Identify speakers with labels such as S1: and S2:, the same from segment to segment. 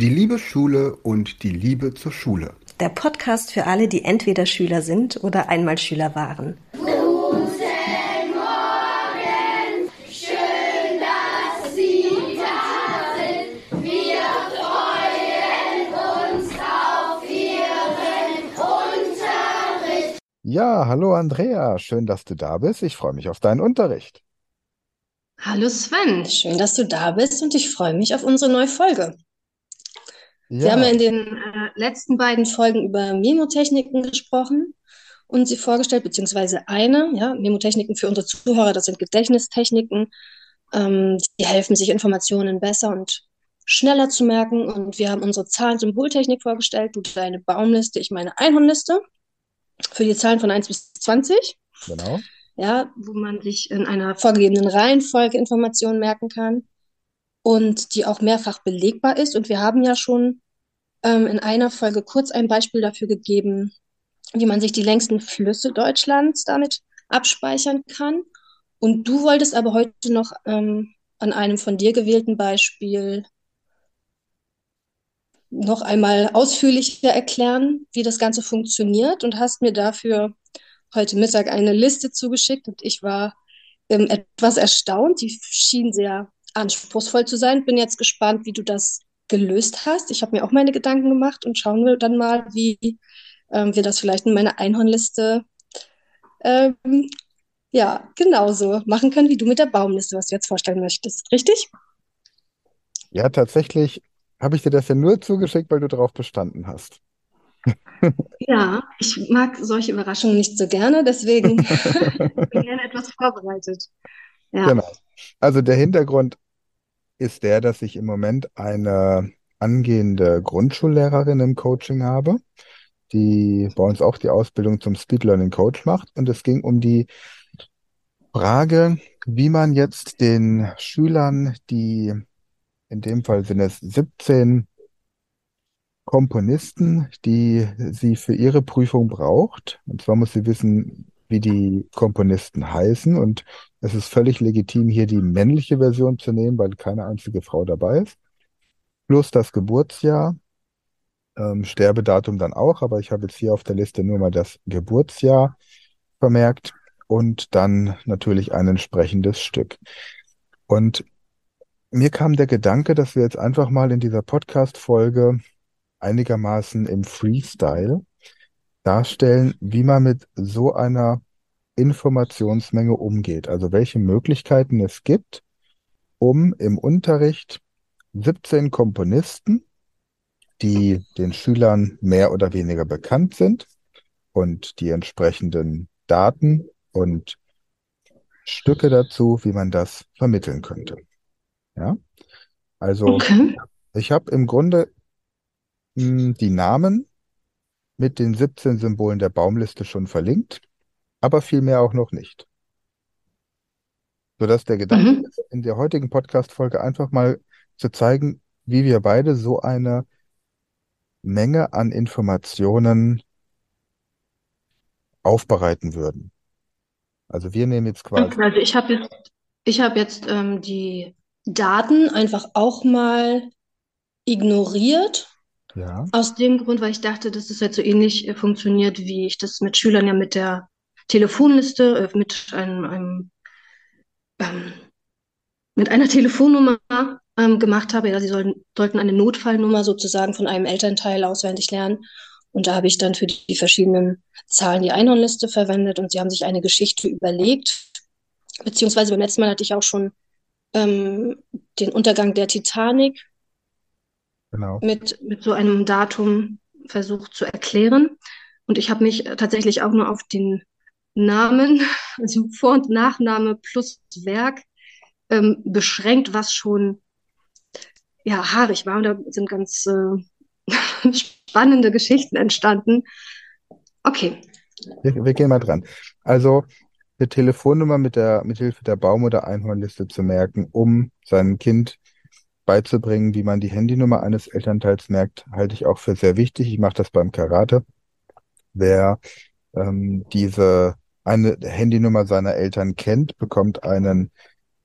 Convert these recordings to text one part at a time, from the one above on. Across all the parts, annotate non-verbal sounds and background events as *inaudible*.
S1: Die liebe Schule und die Liebe zur Schule.
S2: Der Podcast für alle, die entweder Schüler sind oder einmal Schüler waren.
S3: Guten Morgen, schön, dass Sie da sind. Wir freuen uns auf Ihren Unterricht.
S1: Ja, hallo Andrea, schön, dass du da bist. Ich freue mich auf deinen Unterricht.
S2: Hallo Sven, schön, dass du da bist und ich freue mich auf unsere neue Folge. Wir haben ja
S1: Ja,
S2: in den äh, letzten beiden Folgen über Memotechniken gesprochen und sie vorgestellt, beziehungsweise eine, ja, Memotechniken für unsere Zuhörer, das sind Gedächtnistechniken, ähm, die helfen, sich Informationen besser und schneller zu merken. Und wir haben unsere Zahlen-Symboltechnik vorgestellt, du deine Baumliste, ich meine Einhornliste für die Zahlen von 1 bis 20,
S1: genau.
S2: ja, wo man sich in einer vorgegebenen Reihenfolge Informationen merken kann und die auch mehrfach belegbar ist. Und wir haben ja schon ähm, in einer Folge kurz ein Beispiel dafür gegeben, wie man sich die längsten Flüsse Deutschlands damit abspeichern kann. Und du wolltest aber heute noch ähm, an einem von dir gewählten Beispiel noch einmal ausführlicher erklären, wie das Ganze funktioniert und hast mir dafür heute Mittag eine Liste zugeschickt und ich war ähm, etwas erstaunt. Die schien sehr anspruchsvoll zu sein. Bin jetzt gespannt, wie du das gelöst hast. Ich habe mir auch meine Gedanken gemacht und schauen wir dann mal, wie ähm, wir das vielleicht in meiner Einhornliste ähm, ja genauso machen können, wie du mit der Baumliste, was du jetzt vorstellen möchtest. Richtig?
S1: Ja, tatsächlich habe ich dir das ja nur zugeschickt, weil du darauf bestanden hast. *laughs*
S2: Ja, ich mag solche Überraschungen nicht so gerne, deswegen *laughs* *laughs* bin ich gerne etwas vorbereitet. Ja.
S1: Genau. Also der Hintergrund ist der, dass ich im Moment eine angehende Grundschullehrerin im Coaching habe, die bei uns auch die Ausbildung zum Speed Learning Coach macht. Und es ging um die Frage, wie man jetzt den Schülern, die in dem Fall sind es 17 Komponisten, die sie für ihre Prüfung braucht. Und zwar muss sie wissen, wie die Komponisten heißen. Und es ist völlig legitim, hier die männliche Version zu nehmen, weil keine einzige Frau dabei ist. Plus das Geburtsjahr, ähm, Sterbedatum dann auch, aber ich habe jetzt hier auf der Liste nur mal das Geburtsjahr vermerkt und dann natürlich ein entsprechendes Stück. Und mir kam der Gedanke, dass wir jetzt einfach mal in dieser Podcast-Folge einigermaßen im Freestyle darstellen, wie man mit so einer Informationsmenge umgeht. Also welche Möglichkeiten es gibt, um im Unterricht 17 Komponisten, die den Schülern mehr oder weniger bekannt sind und die entsprechenden Daten und Stücke dazu, wie man das vermitteln könnte. Ja, also
S2: Okay.
S1: ich habe im Grunde mh, die Namen mit den 17 Symbolen der Baumliste schon verlinkt, aber viel mehr auch noch nicht. Sodass der Gedanke
S2: Mhm.
S1: ist, in der heutigen Podcast-Folge einfach mal zu zeigen, wie wir beide so eine Menge an Informationen aufbereiten würden. Also wir nehmen jetzt quasi,
S2: also ich habe jetzt, ich habe jetzt ähm, die Daten einfach auch mal ignoriert.
S1: ja,
S2: Aus dem Grund, weil ich dachte, dass es halt so ähnlich äh, funktioniert, wie ich das mit Schülern ja mit der Telefonliste, äh, mit einem, einem ähm, mit einer Telefonnummer ähm, gemacht habe. Ja, sie sollen, sollten eine Notfallnummer sozusagen von einem Elternteil auswendig lernen. Und da habe ich dann für die verschiedenen Zahlen die Einhornliste verwendet und sie haben sich eine Geschichte überlegt. Beziehungsweise beim letzten Mal hatte ich auch schon ähm, den Untergang der Titanic
S1: genau.
S2: mit, mit so einem Datum versucht zu erklären. Und ich habe mich äh, tatsächlich auch nur auf den Namen, *laughs* also Vor- und Nachname plus Werk, ähm, beschränkt, was schon ja haarig war. Und da sind ganz äh, *laughs* spannende Geschichten entstanden. Okay.
S1: Wir, wir gehen mal dran. Also eine Telefonnummer mit der, mit Hilfe der Baum- oder Einhornliste zu merken, um seinem Kind beizubringen, wie man die Handynummer eines Elternteils merkt, halte ich auch für sehr wichtig. Ich mache das beim Karate. Wer ähm, diese eine Handynummer seiner Eltern kennt, bekommt einen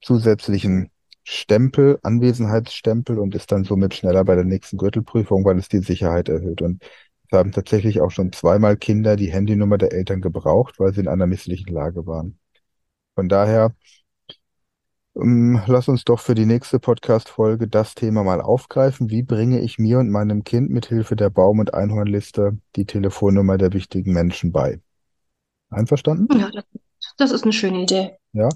S1: zusätzlichen Stempel, Anwesenheitsstempel und ist dann somit schneller bei der nächsten Gürtelprüfung, weil es die Sicherheit erhöht. Und es haben tatsächlich auch schon zweimal Kinder die Handynummer der Eltern gebraucht, weil sie in einer misslichen Lage waren. Von daher, ähm, lass uns doch für die nächste Podcast-Folge das Thema mal aufgreifen. Wie bringe ich mir und meinem Kind mit Hilfe der Baum- und Einhornliste die Telefonnummer der wichtigen Menschen bei? Einverstanden?
S2: Ja, das, das ist eine schöne Idee.
S1: Ja.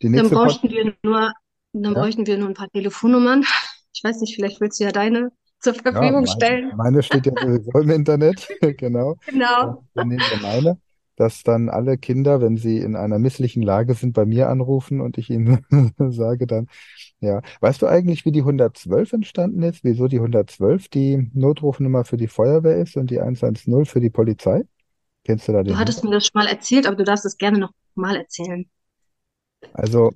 S2: Dann bräuchten wir nur, dann
S1: ja,
S2: bräuchten wir nur ein paar Telefonnummern. *laughs* Ich weiß nicht, vielleicht willst du ja deine zur
S1: ja,
S2: Verfügung
S1: mein,
S2: stellen.
S1: meine steht ja sowieso im Internet, *laughs* *laughs* genau. Ja,
S2: Genau.
S1: dann nehmen wir meine, dass dann alle Kinder, wenn sie in einer misslichen Lage sind, bei mir anrufen und ich ihnen sage dann, ja. Weißt du eigentlich, wie die 112 entstanden ist? Wieso die 112 die Notrufnummer für die Feuerwehr ist und die 110 für die Polizei? Kennst du da
S2: Du
S1: den
S2: hattest
S1: Hintergrund?
S2: mir das schon mal erzählt, aber du darfst es gerne noch mal erzählen.
S1: Also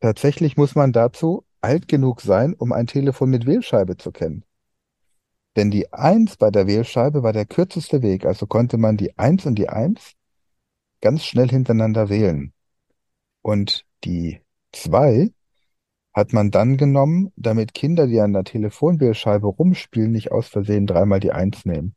S1: tatsächlich muss man dazu alt genug sein, um ein Telefon mit Wählscheibe zu kennen. Denn die 1 bei der Wählscheibe war der kürzeste Weg, also konnte man die 1 und die 1 ganz schnell hintereinander wählen. Und die 2 hat man dann genommen, damit Kinder, die an der Telefonwählscheibe rumspielen, nicht aus Versehen dreimal die 1 nehmen.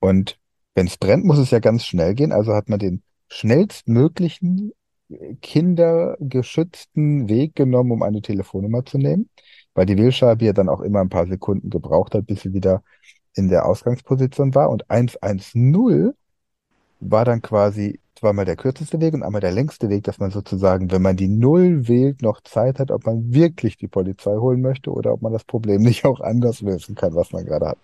S1: Und wenn es brennt, muss es ja ganz schnell gehen, also hat man den schnellstmöglichen äh, kindergeschützten Weg genommen, um eine Telefonnummer zu nehmen, weil die Wählscheibe ja dann auch immer ein paar Sekunden gebraucht hat, bis sie wieder in der Ausgangsposition war. Und 110 war dann quasi zweimal der kürzeste Weg und einmal der längste Weg, dass man sozusagen, wenn man die Null wählt, noch Zeit hat, ob man wirklich die Polizei holen möchte oder ob man das Problem nicht auch anders lösen kann, was man gerade hat.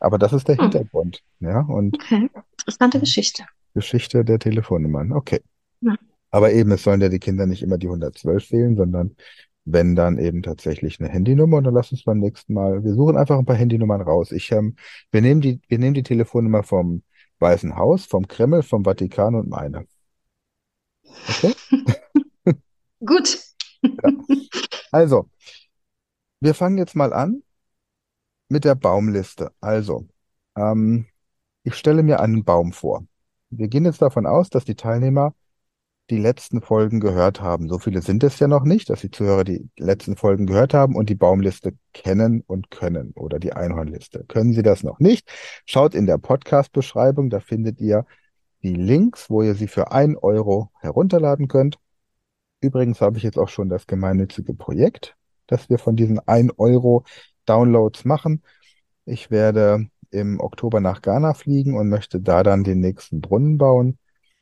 S1: Aber das ist der
S2: Hm,
S1: Hintergrund, ja, und
S2: okay. Interessante Geschichte.
S1: Geschichte der Telefonnummern. Okay.
S2: Ja.
S1: Aber eben, es sollen ja die Kinder nicht immer die 112 wählen, sondern wenn dann eben tatsächlich eine Handynummer. Und dann lass uns beim nächsten Mal, wir suchen einfach ein paar Handynummern raus. Ich, ähm, wir nehmen die, wir nehmen die Telefonnummer vom Weißen Haus, vom Kreml, vom Vatikan und meine. Okay? *laughs*
S2: Gut.
S1: Ja. Also, wir fangen jetzt mal an mit der Baumliste. Also, ähm, ich stelle mir einen Baum vor. Wir gehen jetzt davon aus, dass die Teilnehmer die letzten Folgen gehört haben. So viele sind es ja noch nicht, dass die Zuhörer die letzten Folgen gehört haben und die Baumliste kennen und können oder die Einhornliste. Können Sie das noch nicht? Schaut in der Podcast-Beschreibung, da findet ihr die Links, wo ihr sie für ein Euro herunterladen könnt. Übrigens habe ich jetzt auch schon das gemeinnützige Projekt, das wir von diesen 1 Euro Downloads machen. Ich werde im Oktober nach Ghana fliegen und möchte da dann den nächsten Brunnen bauen.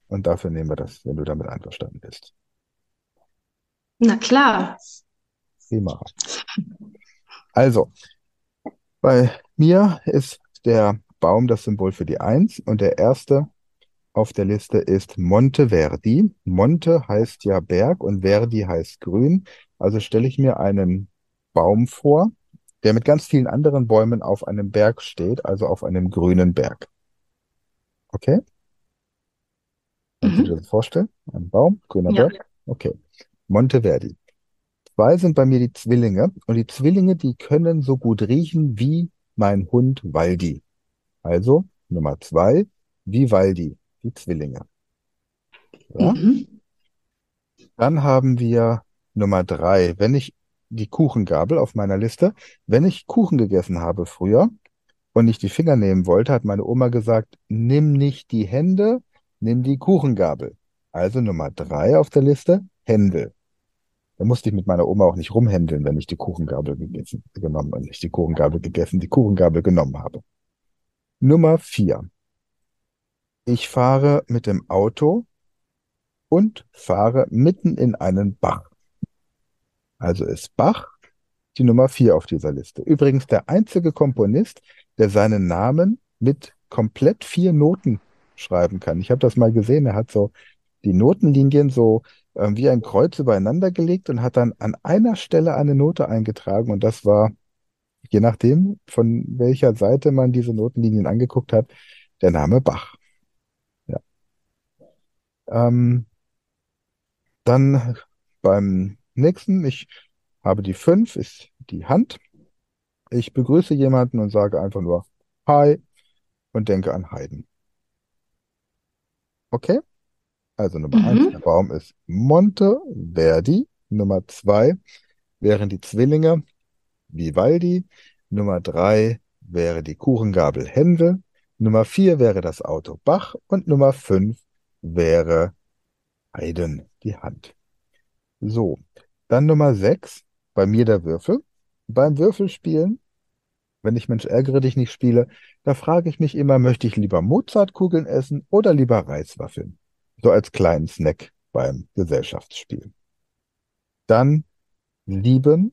S1: Und dafür nehmen wir das, wenn du damit einverstanden bist.
S2: Na klar.
S1: Prima. Also, bei mir ist der Baum das Symbol für die Eins und der erste auf der Liste ist Monteverdi. Monte heißt ja Berg und Verdi heißt grün. Also stelle ich mir einen Baum vor, der mit ganz vielen anderen Bäumen auf einem Berg steht, also auf einem grünen Berg. Okay? Kannst du dir
S2: Mhm.
S1: das vorstellen? Ein Baum, grüner
S2: Ja.
S1: Berg? Okay. Monteverdi. Zwei sind bei mir die Zwillinge und die Zwillinge, die können so gut riechen wie mein Hund Waldi. Also Nummer zwei, Vivaldi, die Zwillinge. Ja?
S2: Mhm.
S1: Dann haben wir Nummer drei, wenn ich die Kuchengabel auf meiner Liste, wenn ich Kuchen gegessen habe früher und nicht die Finger nehmen wollte, hat meine Oma gesagt, nimm nicht die Hände, nimm die Kuchengabel. Also Nummer drei auf der Liste, Händel. Da musste ich mit meiner Oma auch nicht rumhändeln, wenn ich die Kuchengabel gegessen, genommen, äh, nicht die Kuchengabel gegessen, die Kuchengabel genommen habe. Nummer vier. Ich fahre mit dem Auto und fahre mitten in einen Bach. Also ist Bach die Nummer vier auf dieser Liste. Übrigens der einzige Komponist, der seinen Namen mit komplett vier Noten schreiben kann. Ich habe das mal gesehen, er hat so die Notenlinien so ähm, wie ein Kreuz übereinander gelegt und hat dann an einer Stelle eine Note eingetragen und das war, je nachdem, von welcher Seite man diese Notenlinien angeguckt hat, der Name Bach. Ja. Ähm, dann beim nächsten, ich habe die fünf, ist die Hand. Ich begrüße jemanden und sage einfach nur Hi und denke an Haydn. Okay? Also Nummer eins, der
S2: Mhm.
S1: Baum ist Monteverdi. Nummer zwei, wären die Zwillinge Vivaldi. Nummer drei wäre die Kuchengabel Händel. Nummer vier wäre das Auto Bach. Und Nummer fünf wäre Haydn, die Hand. So, dann Nummer sechs, bei mir der Würfel. Beim Würfelspielen, wenn ich Mensch ärgere dich nicht spiele, da frage ich mich immer, möchte ich lieber Mozartkugeln essen oder lieber Reiswaffeln? So als kleinen Snack beim Gesellschaftsspiel. Dann sieben,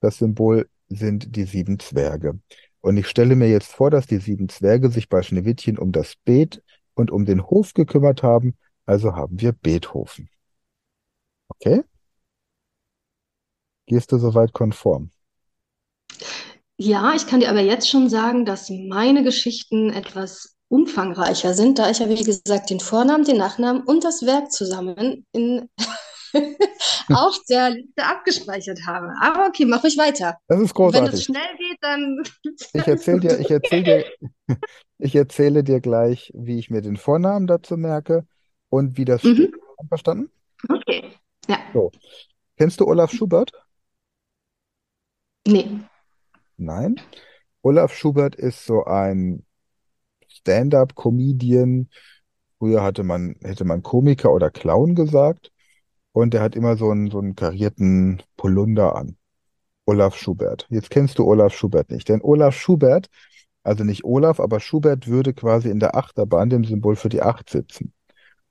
S1: das Symbol sind die sieben Zwerge. Und ich stelle mir jetzt vor, dass die sieben Zwerge sich bei Schneewittchen um das Beet und um den Hof gekümmert haben. Also haben wir Beethoven. Okay? Gehst du soweit konform?
S2: Ja, ich kann dir aber jetzt schon sagen, dass meine Geschichten etwas umfangreicher sind, da ich ja, wie gesagt, den Vornamen, den Nachnamen und das Werk zusammen in, *laughs* auf der Liste abgespeichert habe. Aber okay, mach ruhig weiter.
S1: Das ist
S2: Wenn es
S1: großartig.
S2: schnell geht, dann. *laughs*
S1: Ich erzähle dir, ich erzähle dir, *laughs* ich erzähle dir gleich, wie ich mir den Vornamen dazu merke und wie das steht.
S2: Mhm.
S1: Einverstanden?
S2: Okay. Ja.
S1: So. Kennst du Olaf Schubert?
S2: Nee.
S1: Nein. Olaf Schubert ist so ein Stand-up-Comedian. Früher hatte man, hätte man Komiker oder Clown gesagt. Und der hat immer so einen, so einen karierten Polunder an. Olaf Schubert. Jetzt kennst du Olaf Schubert nicht. Denn Olaf Schubert, also nicht Olaf, aber Schubert würde quasi in der Achterbahn, dem Symbol für die Acht sitzen.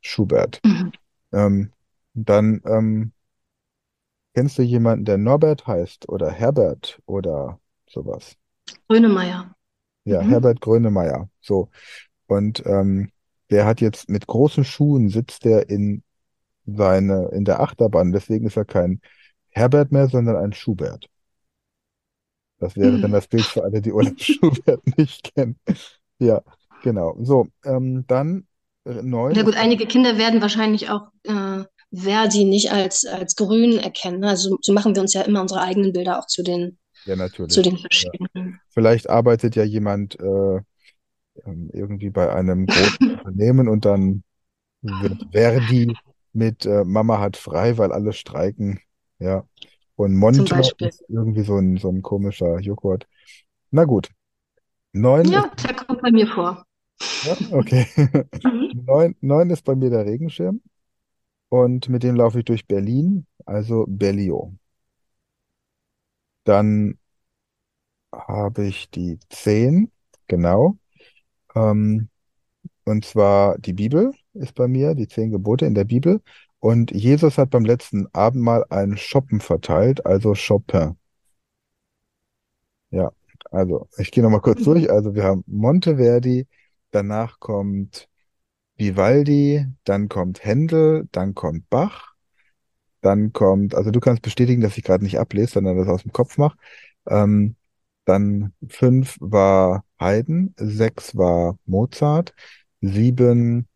S1: Schubert.
S2: Mhm.
S1: Ähm, dann ähm, kennst du jemanden, der Norbert heißt oder Herbert oder sowas?
S2: Grönemeyer.
S1: Ja,
S2: Mhm.
S1: Herbert Grönemeyer. So. Und ähm, der hat jetzt mit großen Schuhen sitzt der in seine, in der Achterbahn. Deswegen ist er kein Herbert mehr, sondern ein Schubert. Das wäre dann
S2: Mhm.
S1: das Bild für alle, die Olaf *laughs* Schubert nicht kennen. Ja, genau. So, ähm, dann äh, neun
S2: Ja gut, einige Kinder werden wahrscheinlich auch äh, Verdi nicht als, als grün erkennen. Also so machen wir uns ja immer unsere eigenen Bilder auch zu den,
S1: ja
S2: zu
S1: natürlich.
S2: den
S1: Ja.
S2: verschiedenen.
S1: Vielleicht arbeitet ja jemand äh, ähm, irgendwie bei einem großen *laughs* Unternehmen und dann wird Verdi mit äh, Mama hat frei, weil alle streiken. Ja. Und Monte ist irgendwie so ein, so ein komischer Joghurt. Na gut. Neun ist,
S2: Ja, der kommt bei mir vor.
S1: ja, okay. *laughs*
S2: Mhm.
S1: Neun, neun ist bei mir der Regenschirm und mit dem laufe ich durch Berlin, also Berlio. Dann habe ich die zehn, genau. Ähm, und zwar die Bibel ist bei mir, die zehn Gebote in der Bibel. Und Jesus hat beim letzten Abendmahl einen Schoppen verteilt, also Chopin. Ja, also ich gehe nochmal kurz *laughs* durch. Also wir haben Monteverdi, danach kommt Vivaldi, dann kommt Händel, dann kommt Bach, dann kommt, also du kannst bestätigen, dass ich gerade nicht ablese, sondern das aus dem Kopf mache. Ähm, dann fünf war Haydn, sechs war Mozart, sieben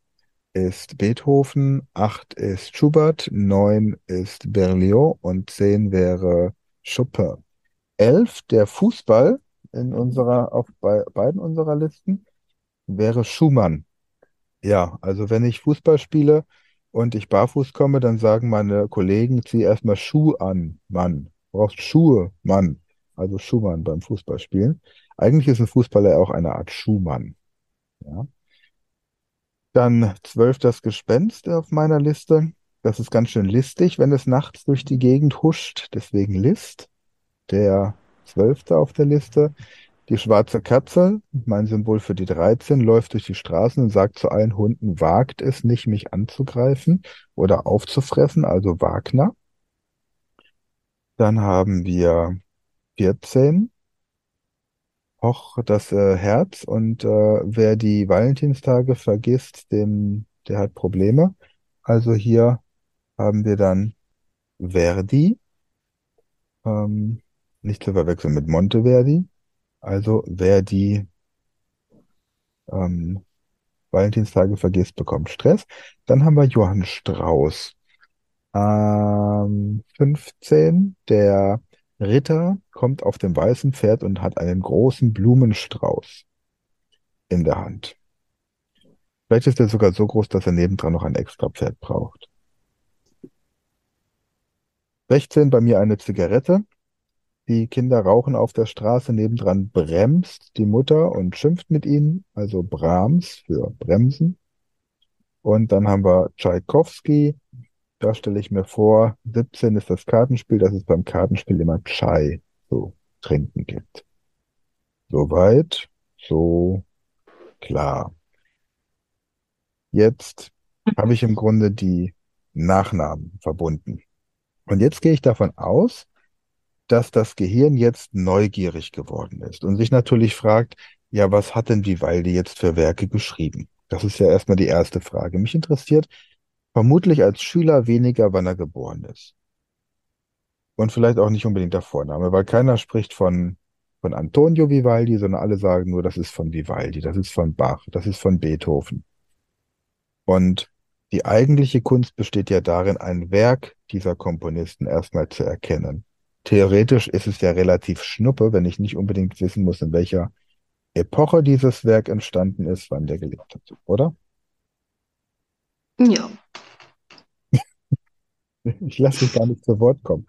S1: ist Beethoven, acht ist Schubert, neun ist Berlioz und zehn wäre Chopin. Elf, der Fußball in unserer, auf bei beiden unserer Listen, wäre Schumann. Ja, also wenn ich Fußball spiele und ich barfuß komme, dann sagen meine Kollegen, zieh erstmal Schuh an, Mann. Brauchst Schuhe, Mann. Also Schumann beim Fußballspielen. Eigentlich ist ein Fußballer auch eine Art Schuhmann. Ja. Dann zwölf das Gespenst auf meiner Liste. Das ist ganz schön listig, wenn es nachts durch die Gegend huscht. Deswegen List. Der zwölfte auf der Liste. Die schwarze Katze, mein Symbol für die 13, läuft durch die Straßen und sagt zu allen Hunden, wagt es nicht, mich anzugreifen oder aufzufressen, also Wagner. Dann haben wir 14, Hoch das äh, Herz und äh, wer die Valentinstage vergisst, dem, der hat Probleme. Also hier haben wir dann Verdi, ähm, nicht zu verwechseln mit Monteverdi. Also wer die ähm, Valentinstage vergisst, bekommt Stress. Dann haben wir Johann Strauss. Ähm, 15, der Ritter kommt auf dem weißen Pferd und hat einen großen Blumenstrauß in der Hand. Vielleicht ist er sogar so groß, dass er nebendran noch ein extra Pferd braucht. 16, bei mir eine Zigarette. Die Kinder rauchen auf der Straße, nebendran bremst die Mutter und schimpft mit ihnen, also Brahms für Bremsen. Und dann haben wir Tschaikowski. Da stelle ich mir vor, 17 ist das Kartenspiel, dass es beim Kartenspiel immer Chai zu trinken gibt. Soweit, so klar. Jetzt habe ich im Grunde die Nachnamen verbunden. Und jetzt gehe ich davon aus, dass das Gehirn jetzt neugierig geworden ist und sich natürlich fragt, ja, was hat denn Vivaldi jetzt für Werke geschrieben? Das ist ja erstmal die erste Frage. Mich interessiert vermutlich als Schüler weniger, wann er geboren ist. Und vielleicht auch nicht unbedingt der Vorname, weil keiner spricht von, von Antonio Vivaldi, sondern alle sagen nur, das ist von Vivaldi, das ist von Bach, das ist von Beethoven. Und die eigentliche Kunst besteht ja darin, ein Werk dieser Komponisten erstmal zu erkennen. Theoretisch ist es ja relativ schnuppe, wenn ich nicht unbedingt wissen muss, in welcher Epoche dieses Werk entstanden ist, wann der gelebt hat, oder?
S2: Ja. *laughs*
S1: Ich lasse dich gar nicht zu Wort kommen.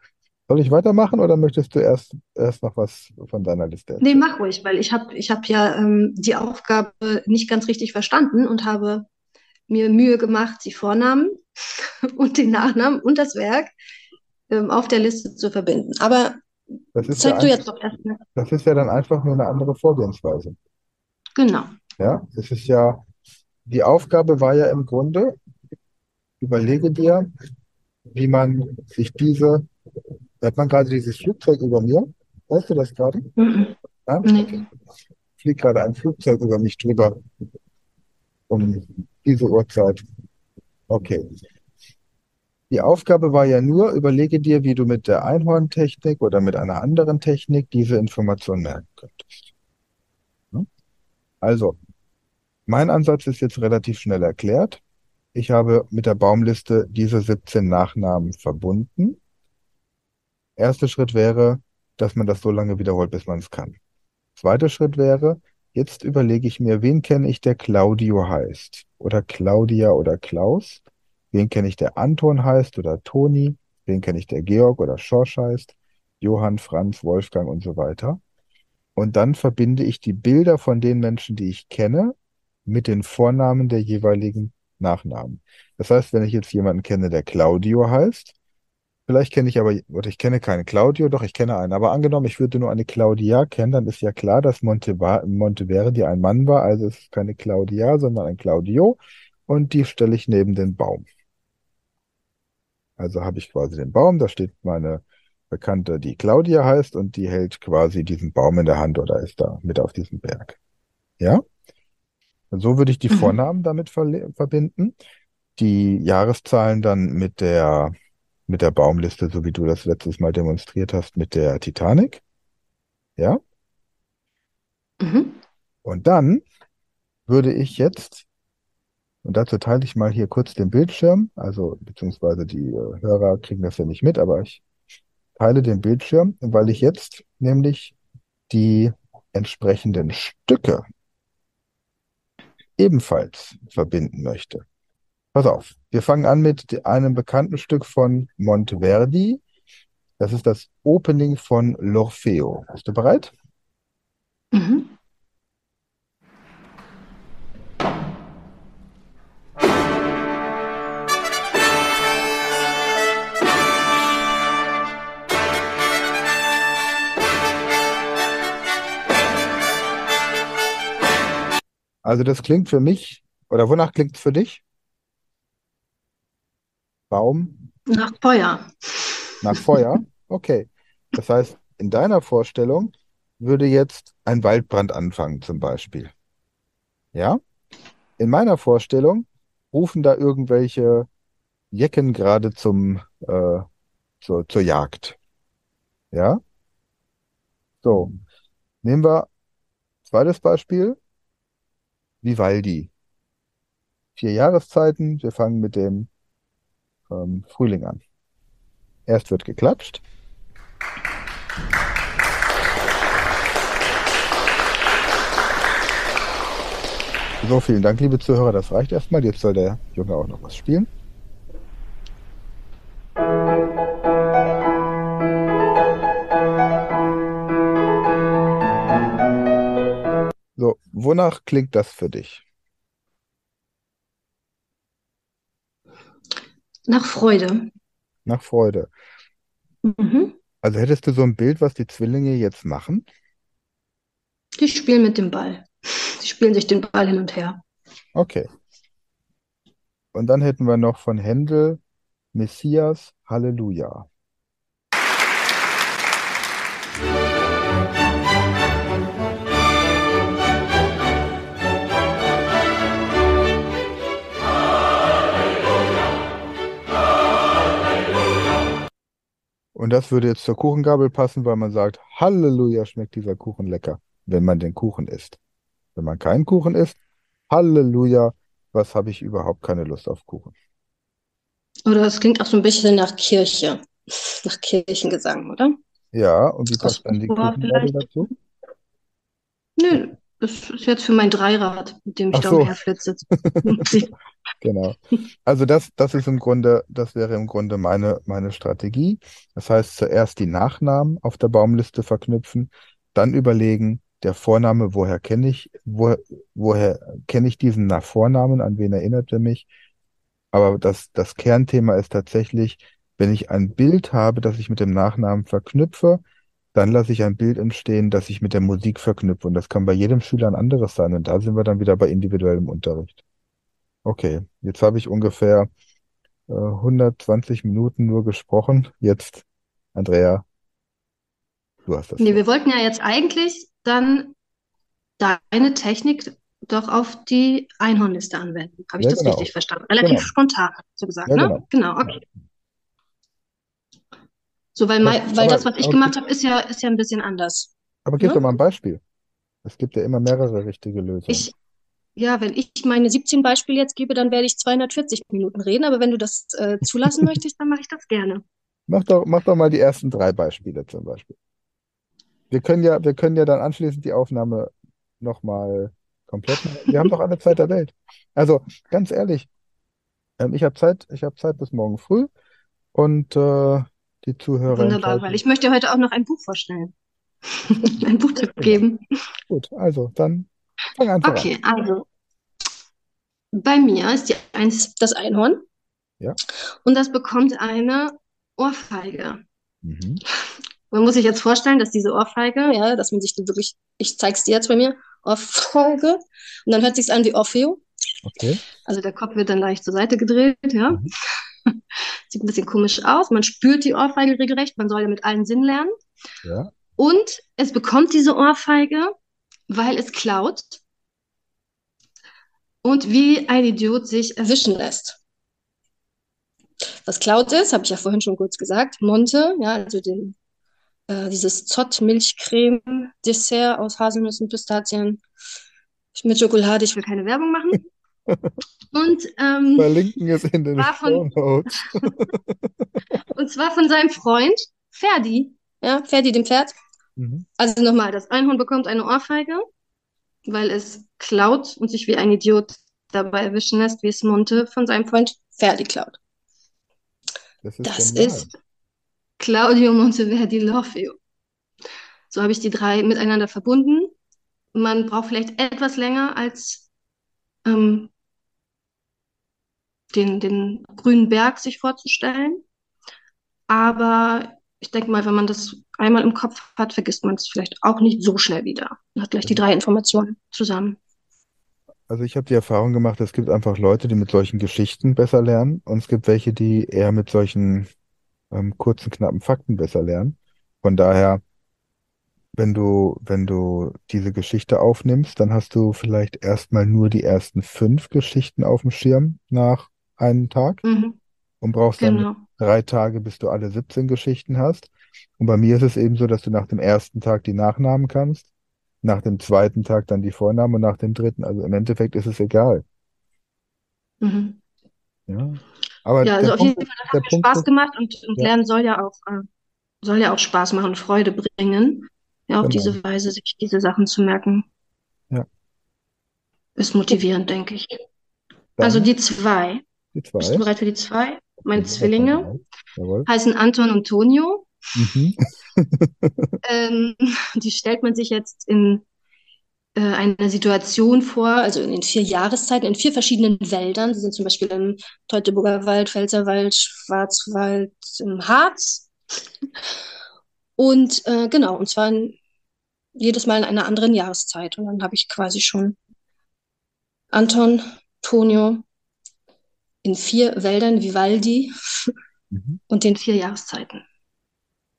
S1: Soll ich weitermachen oder möchtest du erst, erst noch was von deiner Liste
S2: Nee,
S1: erzählen?
S2: mach ruhig, weil ich habe ich hab ja ähm, die Aufgabe nicht ganz richtig verstanden und habe mir Mühe gemacht, die Vornamen *laughs* und den Nachnamen und das Werk ähm, auf der Liste zu verbinden. Aber
S1: Das ist ja
S2: zeig du jetzt doch erstmal.
S1: das ist ja dann einfach nur eine andere Vorgehensweise.
S2: Genau.
S1: Ja, es ist ja, die Aufgabe war ja im Grunde, überlege dir, wie man sich diese, hört man gerade dieses Flugzeug über mir? Weißt du das gerade?
S2: Mhm.
S1: Ja?
S2: Nee.
S1: Fliegt gerade ein Flugzeug über mich drüber um diese Uhrzeit. Okay. Die Aufgabe war ja nur, überlege dir, wie du mit der Einhorntechnik oder mit einer anderen Technik diese Information merken könntest. Also, mein Ansatz ist jetzt relativ schnell erklärt. Ich habe mit der Baumliste diese 17 Nachnamen verbunden. Erster Schritt wäre, dass man das so lange wiederholt, bis man es kann. Zweiter Schritt wäre, jetzt überlege ich mir, wen kenne ich, der Claudio heißt? Oder Claudia oder Klaus? Wen kenne ich, der Anton heißt oder Toni? Wen kenne ich, der Georg oder Schorsch heißt? Johann, Franz, Wolfgang und so weiter. Und dann verbinde ich die Bilder von den Menschen, die ich kenne, mit den Vornamen der jeweiligen Nachnamen. Das heißt, wenn ich jetzt jemanden kenne, der Claudio heißt, vielleicht kenne ich aber, oder ich kenne keinen Claudio, doch ich kenne einen. Aber angenommen, ich würde nur eine Claudia kennen, dann ist ja klar, dass Monteva Monteverdi ein Mann war. Also es ist keine Claudia, sondern ein Claudio. Und die stelle ich neben den Baum. Also habe ich quasi den Baum, da steht meine Bekannte, die Claudia heißt, und die hält quasi diesen Baum in der Hand oder ist da mit auf diesem Berg. Ja? Und so würde ich die
S2: Mhm.
S1: Vornamen damit verle- verbinden, die Jahreszahlen dann mit der, mit der Baumliste, so wie du das letztes Mal demonstriert hast, mit der Titanic. Ja?
S2: Mhm.
S1: Und dann würde ich jetzt, und dazu teile ich mal hier kurz den Bildschirm, also beziehungsweise die äh, Hörer kriegen das ja nicht mit, aber ich teile den Bildschirm, weil ich jetzt nämlich die entsprechenden Stücke ebenfalls verbinden möchte. Pass auf, wir fangen an mit einem bekannten Stück von Monteverdi. Das ist das Opening von L'Orfeo. Bist du bereit?
S2: Mhm.
S1: Also das klingt für mich, oder wonach klingt es für dich? Baum
S2: Nach Feuer.
S1: nach Feuer? Okay. Das heißt, in deiner Vorstellung würde jetzt ein Waldbrand anfangen, zum Beispiel. Ja? In meiner Vorstellung rufen da irgendwelche Jecken gerade zum, äh, zur, zur Jagd. Ja? So. Nehmen wir zweites Beispiel. Vivaldi. Vier Jahreszeiten. Wir fangen mit dem ähm, Frühling an. Erst wird geklatscht. So, vielen Dank, liebe Zuhörer. Das reicht erstmal. Jetzt soll der Junge auch noch was spielen. Wonach klingt das für dich?
S2: Nach Freude.
S1: Nach Freude.
S2: Mhm.
S1: Also hättest du so ein Bild, was die Zwillinge jetzt machen?
S2: Die spielen mit dem Ball. Sie spielen sich den Ball hin und her.
S1: Okay. Und dann hätten wir noch von Händel Messias, Halleluja. Und das würde jetzt zur Kuchengabel passen, weil man sagt, Halleluja, schmeckt dieser Kuchen lecker, wenn man den Kuchen isst. Wenn man keinen Kuchen isst, Halleluja, was habe ich überhaupt keine Lust auf Kuchen.
S2: Oder es klingt auch so ein bisschen nach Kirche. *laughs* Nach Kirchengesang, oder?
S1: Ja, und wie passt dann die Kuchengabel dazu?
S2: Nö, das ist jetzt für mein Dreirad, mit dem ich
S1: Ach
S2: da
S1: so.
S2: umherflitze. *laughs*
S1: Genau. Also das, das ist im Grunde, das wäre im Grunde meine, meine Strategie. Das heißt, zuerst die Nachnamen auf der Baumliste verknüpfen, dann überlegen, der Vorname, woher kenne ich, wo, woher kenne ich diesen nach Vornamen, an wen erinnert er mich? Aber das, das Kernthema ist tatsächlich, wenn ich ein Bild habe, das ich mit dem Nachnamen verknüpfe, dann lasse ich ein Bild entstehen, das ich mit der Musik verknüpfe. Und das kann bei jedem Schüler ein anderes sein. Und da sind wir dann wieder bei individuellem Unterricht. Okay, jetzt habe ich ungefähr äh, 120 Minuten nur gesprochen. Jetzt, Andrea, du hast das
S2: Nee,
S1: Wort.
S2: wir wollten ja jetzt eigentlich dann deine Technik doch auf die Einhornliste anwenden. Habe ich
S1: Ja,
S2: das
S1: genau.
S2: richtig verstanden? Relativ
S1: Genau.
S2: spontan, du gesagt,
S1: Ja,
S2: ne?
S1: genau.
S2: Genau, okay. So, weil,
S1: Aber,
S2: mei- weil
S1: aber,
S2: das, was ich gemacht habe, ist ja, ist ja ein bisschen anders.
S1: aber gib doch mal
S2: Ne?
S1: ein Beispiel. Es gibt ja immer mehrere richtige Lösungen.
S2: Ich, ja, wenn ich meine 17 Beispiele jetzt gebe, dann werde ich 240 Minuten reden, aber wenn du das äh, zulassen *laughs* möchtest, dann mache ich das gerne.
S1: Mach doch, mach doch mal die ersten drei Beispiele zum Beispiel. Wir können ja, wir können ja dann anschließend die Aufnahme nochmal komplett machen. Wir haben doch alle Zeit der Welt. Also, ganz ehrlich, ähm, ich habe Zeit, ich habe Zeit bis morgen früh und äh, die Zuhörer
S2: Wunderbar, weil ich möchte heute auch noch ein Buch vorstellen. *laughs* Ein Buchtipp
S1: Genau.
S2: geben.
S1: Gut, also dann fang an.
S2: Okay, also bei mir ist die eins, das Einhorn
S1: Ja.
S2: und das bekommt eine Ohrfeige.
S1: Mhm.
S2: Man muss sich jetzt vorstellen, dass diese Ohrfeige, ja, dass man sich wirklich, ich zeig's dir jetzt bei mir, Ohrfeige, und dann hört sich's an wie Orfeo.
S1: Okay.
S2: Also der Kopf wird dann leicht zur Seite gedreht, ja.
S1: Mhm. *laughs*
S2: Sieht ein bisschen komisch aus. Man spürt die Ohrfeige regelrecht. Man soll ja mit allen Sinn lernen.
S1: Ja.
S2: Und es bekommt diese Ohrfeige, weil es klaut und wie ein Idiot sich erwischen lässt. Was klaut ist, habe ich ja vorhin schon kurz gesagt, Monte, ja, also den, äh, dieses Zott-Milchcreme-Dessert aus Haselnüssen, Pistazien mit Schokolade. Ich will keine Werbung machen. Und, ähm,
S1: Verlinken es in den
S2: war von, *laughs* und zwar von seinem Freund Ferdi, ja, Ferdi dem Pferd.
S1: Mhm.
S2: Also nochmal, das Einhorn bekommt eine Ohrfeige, weil es klaut und sich wie ein Idiot dabei erwischen lässt, wie es Monte von seinem Freund Ferdi klaut.
S1: Das ist
S2: Das ist Claudio Monteverdi L'Orfeo. So habe ich die drei miteinander verbunden. Man braucht vielleicht etwas länger als ähm, den, den grünen Berg sich vorzustellen. Aber ich denke mal, wenn man das einmal im Kopf hat, vergisst man es vielleicht auch nicht so schnell wieder. Man hat gleich die drei Informationen zusammen.
S1: Also ich habe die Erfahrung gemacht, es gibt einfach Leute, die mit solchen Geschichten besser lernen und es gibt welche, die eher mit solchen ähm, kurzen, knappen Fakten besser lernen. Von daher, wenn du, wenn du diese Geschichte aufnimmst, dann hast du vielleicht erstmal nur die ersten fünf Geschichten auf dem Schirm nach einem Tag
S2: Mhm,
S1: und brauchst dann
S2: genau.
S1: drei Tage, bis du alle 17 Geschichten hast. Und bei mir ist es eben so, dass du nach dem ersten Tag die Nachnamen kannst, nach dem zweiten Tag dann die Vornamen und nach dem dritten. Also im Endeffekt ist es egal.
S2: Mhm.
S1: Ja. Aber
S2: Ja, also auf
S1: Punkt
S2: jeden Fall, hat mir Spaß
S1: ist,
S2: gemacht und, und
S1: ja,
S2: Lernen soll ja auch, äh, soll ja auch Spaß machen und Freude bringen. Ja, auf
S1: genau.
S2: diese Weise sich diese Sachen zu merken,
S1: Ja.
S2: ist motivierend, denke ich. Also
S1: Dann
S2: die zwei.
S1: Die
S2: Bist du
S1: zwei.
S2: bereit für die zwei? Meine
S1: Ja,
S2: Zwillinge heißen Anton und Tonio.
S1: Mhm. *laughs* *laughs*
S2: Ähm, die stellt man sich jetzt in äh, eine Situation vor, also in den vier Jahreszeiten, in vier verschiedenen Wäldern. Sie sind zum Beispiel im Teutoburger Wald, Pfälzerwald, Schwarzwald, im Harz. Und äh, genau, und zwar in, jedes Mal in einer anderen Jahreszeit. Und dann habe ich quasi schon Anton, Tonio in vier Wäldern, Vivaldi
S1: Mhm.
S2: und den vier Jahreszeiten.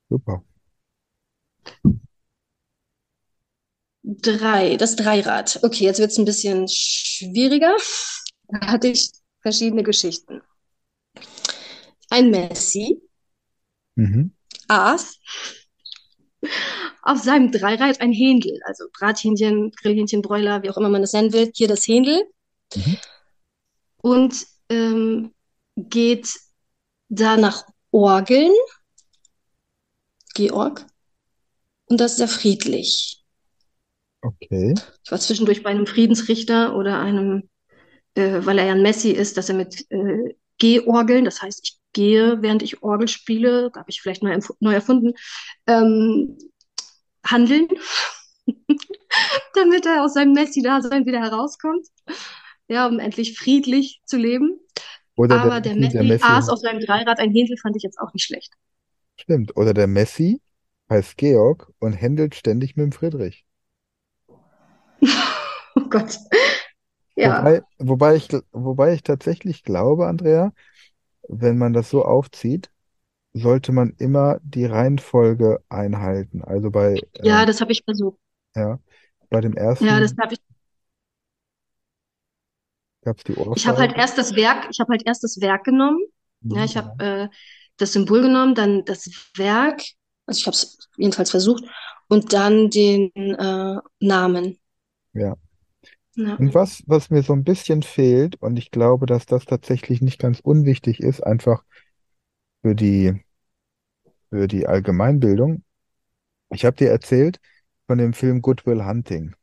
S1: Super.
S2: Drei, das Dreirad. Okay, jetzt wird es ein bisschen schwieriger. Da hatte ich verschiedene Geschichten. Ein Messi
S1: Mhm.
S2: aß auf seinem Dreirad ein Händel, also Brathähnchen, Grillhähnchen, Bräuler, wie auch immer man das nennen will. Hier das Händel.
S1: Mhm.
S2: Und ähm, geht da nach Orgeln. Georg. Und das ist sehr friedlich.
S1: Okay.
S2: Ich war zwischendurch bei einem Friedensrichter oder einem, äh, weil er ja ein Messi ist, dass er mit äh, Gehorgeln, das heißt, ich gehe, während ich Orgel spiele, habe ich vielleicht neu, neu erfunden, ähm, handeln, *laughs* damit er aus seinem Messi-Dasein wieder herauskommt. Ja, um endlich friedlich zu leben.
S1: Oder
S2: Aber
S1: der
S2: der
S1: Messi, der
S2: Messi aß auf seinem Dreirad ein Händel, fand ich jetzt auch nicht schlecht.
S1: stimmt. Oder der Messi heißt Georg und händelt ständig mit dem Friedrich. *laughs*
S2: Oh Gott. Ja.
S1: Wobei, wobei ich, wobei ich tatsächlich glaube, Andrea, wenn man das so aufzieht, sollte man immer die Reihenfolge einhalten. Also bei,
S2: Ja,
S1: ähm,
S2: das habe ich versucht.
S1: ja, bei dem
S2: Ja, das
S1: ersten
S2: habe ich.
S1: Gab es die
S2: Ich habe halt erst das Werk, ich habe halt erst das Werk genommen. Ja,
S1: Mhm,
S2: ich habe äh, das Symbol genommen, dann das Werk, also ich habe es jedenfalls versucht, und dann den äh, Namen.
S1: ja.
S2: Ja.
S1: Und was, was mir so ein bisschen fehlt, und ich glaube, dass das tatsächlich nicht ganz unwichtig ist, einfach für die, für die Allgemeinbildung. Ich habe dir erzählt von dem Film Good Will Hunting.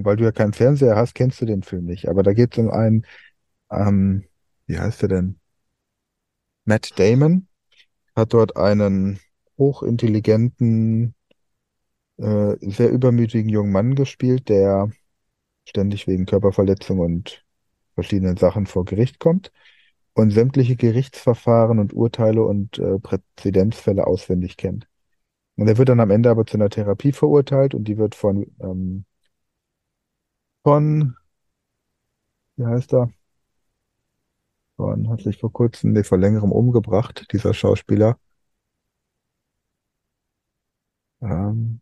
S1: Und weil du ja keinen Fernseher hast, kennst du den Film nicht. Aber da geht es um einen, ähm, wie heißt er denn? Matt Damon hat dort einen hochintelligenten, äh, sehr übermütigen jungen Mann gespielt, der ständig wegen Körperverletzung und verschiedenen Sachen vor Gericht kommt und sämtliche Gerichtsverfahren und Urteile und äh, Präzedenzfälle auswendig kennt. Und er wird dann am Ende aber zu einer Therapie verurteilt und die wird von, ähm, von, wie heißt er? Von, hat sich vor kurzem, nee, vor längerem umgebracht, dieser Schauspieler. Ähm,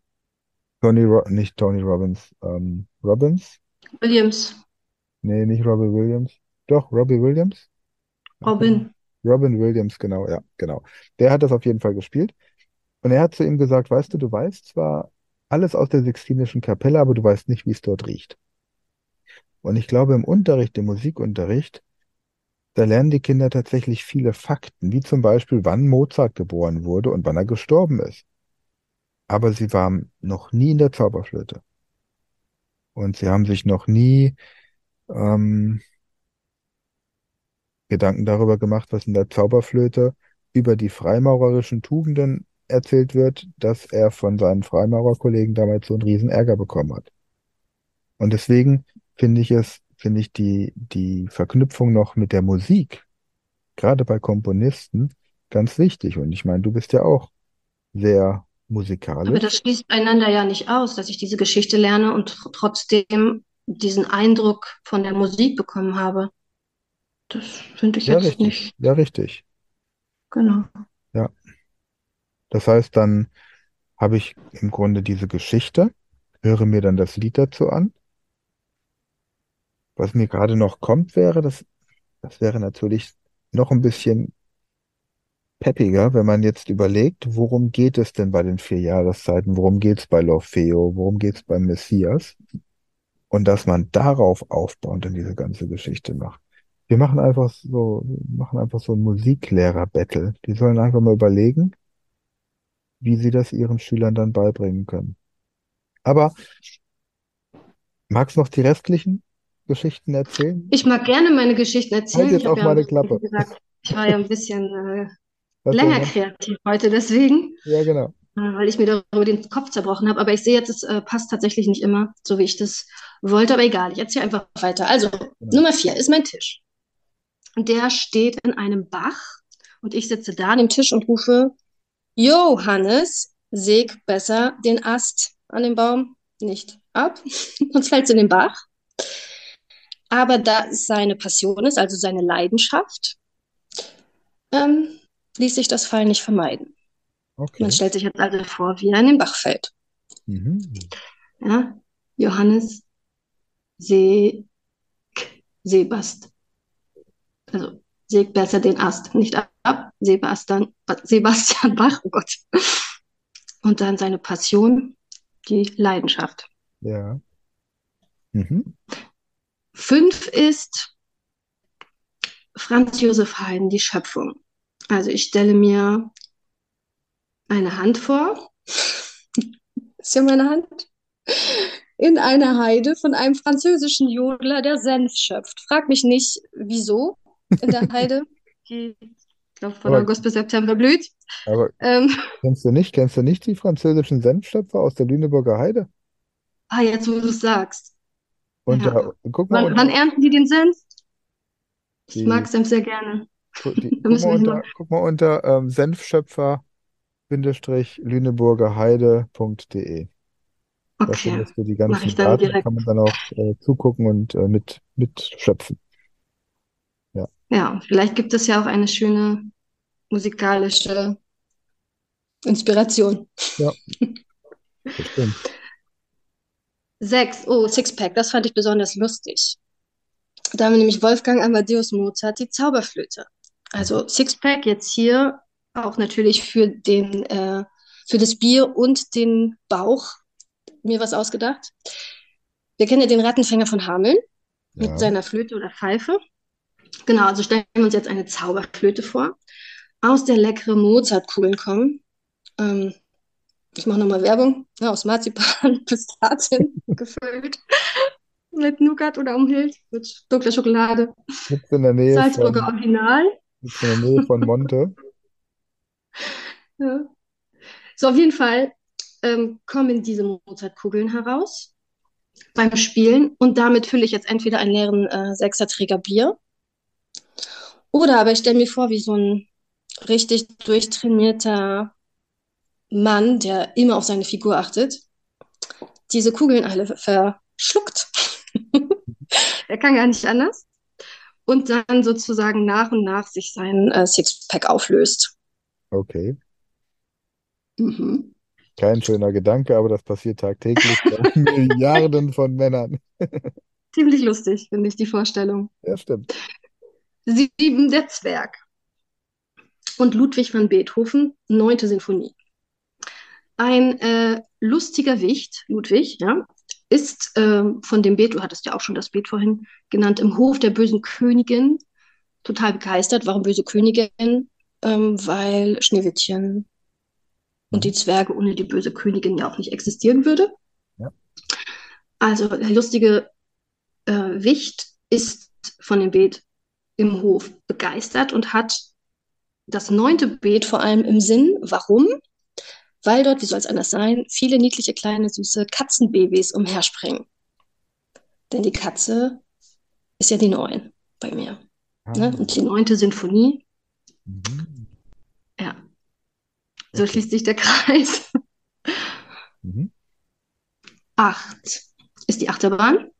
S1: Tony, Ro nicht Tony Robbins, ähm, Robbins?
S2: Williams,
S1: Nee, nicht Robbie Williams. Doch, Robbie Williams?
S2: Robin.
S1: Robin Williams, genau, ja, genau. Der hat das auf jeden Fall gespielt. Und er hat zu ihm gesagt, weißt du, du weißt zwar alles aus der Sixtinischen Kapelle, aber du weißt nicht, wie es dort riecht. Und ich glaube, im Unterricht, im Musikunterricht, da lernen die Kinder tatsächlich viele Fakten, wie zum Beispiel, wann Mozart geboren wurde und wann er gestorben ist. Aber sie waren noch nie in der Zauberflöte. Und sie haben sich noch nie ähm, Gedanken darüber gemacht, was in der Zauberflöte über die freimaurerischen Tugenden erzählt wird, dass er von seinen Freimaurerkollegen damals so einen riesen Ärger bekommen hat. Und deswegen finde ich es, finde ich die, die Verknüpfung noch mit der Musik, gerade bei Komponisten, ganz wichtig. Und ich meine, du bist ja auch sehr
S2: Aber
S1: musikalisch.
S2: das schließt einander ja nicht aus, dass ich diese Geschichte lerne und tr- trotzdem diesen Eindruck von der Musik bekommen habe. Das finde ich
S1: Ja,
S2: jetzt
S1: richtig.
S2: nicht.
S1: Ja, richtig.
S2: Genau.
S1: Ja. Das heißt, dann habe ich im Grunde diese Geschichte, höre mir dann das Lied dazu an. Was mir gerade noch kommt, wäre, das, das wäre natürlich noch ein bisschen peppiger, wenn man jetzt überlegt, worum geht es denn bei den vier Jahreszeiten? Worum geht es bei L'Orfeo? Worum geht es beim Messias? Und dass man darauf aufbauend dann diese ganze Geschichte macht. Wir machen einfach so, machen einfach so ein Musiklehrer-Battle. Die sollen einfach mal überlegen, wie sie das ihren Schülern dann beibringen können. Aber magst noch die restlichen Geschichten erzählen?
S2: Ich mag gerne meine Geschichten
S1: Halt
S2: erzählen.
S1: jetzt
S2: Ich
S1: auch
S2: ja,
S1: Klappe.
S2: gesagt, ich war ja ein bisschen äh, *laughs* länger kreativ heute, deswegen.
S1: Ja, genau.
S2: äh, weil ich mir darüber den Kopf zerbrochen habe. Aber ich sehe jetzt, es äh, passt tatsächlich nicht immer, so wie ich das wollte. Aber egal, ich erzähle einfach weiter. Also,
S1: Genau.
S2: Nummer vier ist mein Tisch. Der steht in einem Bach und ich sitze da an dem Tisch und rufe, Jo, Hannes, säg besser den Ast an dem Baum nicht ab, *laughs* sonst fällt es in den Bach. Aber da es seine Passion ist, also seine Leidenschaft, ähm, ließ sich das Fall nicht vermeiden.
S1: Okay.
S2: Man stellt sich jetzt also vor, wie er in den Bach fällt.
S1: Mhm.
S2: Ja? Johannes Se Sebast. Also säg besser den Ast, nicht ab. Sebastian, Sebastian Bach, oh Gott. Und dann seine Passion, die Leidenschaft.
S1: Ja. Mhm.
S2: Fünf ist Franz Josef Haydn, die Schöpfung. Also ich stelle mir eine Hand vor. ist ja meine Hand. In einer Heide von einem französischen Jodler, der Senf schöpft. Frag mich nicht, wieso in der Heide, *laughs* die, ich glaube, von
S1: Aber-
S2: August bis September blüht.
S1: Aber
S2: Ähm,
S1: kennst du nicht, kennst du nicht die französischen Senfschöpfer aus der Lüneburger Heide?
S2: ah, jetzt, wo du es sagst.
S1: Und
S2: Ja.
S1: da, guck mal
S2: Wann, wann ernten die den Senf? Ich
S1: Die-
S2: mag Senf sehr gerne.
S1: die, *laughs* guck mal unter, guck mal unter ähm, Senfschöpfer lüneburgerheide.de. Da
S2: Okay.
S1: findest du die ganzen Daten,
S2: direkt.
S1: kann man dann auch äh, zugucken und äh, mit, mitschöpfen.
S2: Ja, vielleicht gibt es ja auch eine schöne musikalische Inspiration.
S1: Bestimmt. *laughs*
S2: Sechs, oh, Sixpack, das fand ich besonders lustig. Da haben wir nämlich Wolfgang Amadeus Mozart die Zauberflöte. Also Sixpack jetzt hier auch natürlich für den, äh, für das Bier und den Bauch mir was ausgedacht. Wir kennen ja den Rattenfänger von Hameln mit
S1: Ja.
S2: seiner Flöte oder Pfeife. Genau, also stellen wir uns jetzt eine Zauberflöte vor, aus der leckere Mozartkugeln kommen. Ähm, ich mache nochmal Werbung, ja, aus Marzipan, *laughs* Pistazien *laughs* gefüllt, mit Nougat oder umhüllt, mit dunkler Schokolade.
S1: Sitzt in der Nähe
S2: Salzburger
S1: von,
S2: Original.
S1: sitzt in der Nähe von Monte. *laughs*
S2: Ja. So, auf jeden Fall ähm, kommen diese Mozartkugeln heraus beim Spielen und damit fülle ich jetzt entweder einen leeren äh, Sechserträger Bier oder aber ich stelle mir vor, wie so ein richtig durchtrainierter Mann, der immer auf seine Figur achtet, diese Kugeln alle verschluckt. *laughs* er kann gar nicht anders. Und dann sozusagen nach und nach sich sein äh, Sixpack auflöst.
S1: Okay.
S2: Mhm.
S1: Kein schöner Gedanke, aber das passiert tagtäglich bei *laughs* Milliarden von Männern. *laughs*
S2: Ziemlich lustig, finde ich, die Vorstellung.
S1: Ja, stimmt.
S2: Sieben, der Zwerg. Und Ludwig van Beethoven, neunte Sinfonie. Ein äh, lustiger Wicht, Ludwig, ja, ist ähm, von dem Beet, du hattest ja auch schon das Beet vorhin genannt, im Hof der bösen Königin total begeistert. Warum böse Königin? Ähm, weil Schneewittchen und die Zwerge ohne die böse Königin ja auch nicht existieren würde.
S1: Ja.
S2: Also der lustige äh, Wicht ist von dem Beet im Hof begeistert und hat das neunte Beet vor allem im Sinn. Warum? Weil dort, wie soll es anders sein, viele niedliche kleine süße Katzenbabys umherspringen. Denn die Katze ist ja die Neun bei mir.
S1: Ah,
S2: Ne? Und die neunte Sinfonie,
S1: mhm.
S2: ja. So
S1: Okay.
S2: schließt sich der Kreis.
S1: Mhm.
S2: Acht ist die Achterbahn.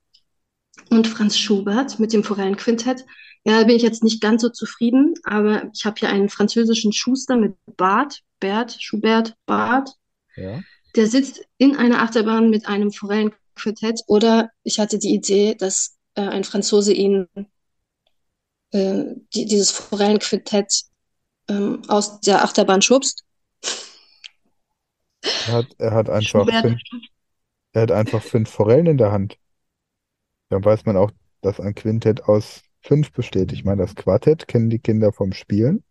S2: Und Franz Schubert mit dem Forellenquintett. Ja, da bin ich jetzt nicht ganz so zufrieden, aber ich habe hier einen französischen Schuster mit Bart, Bert, Schubert, Bart.
S1: Ja.
S2: Der sitzt in einer Achterbahn mit einem Forellenquintett. Oder ich hatte die Idee, dass äh, ein Franzose ihn äh, die, dieses Forellenquintett ähm, aus der Achterbahn schubst.
S1: Er hat, er hat einfach
S2: Schubert
S1: fünf, er hat einfach fünf Forellen in der Hand. Dann weiß man auch, dass ein Quintett aus fünf besteht. Ich meine, das Quartett kennen die Kinder vom Spielen.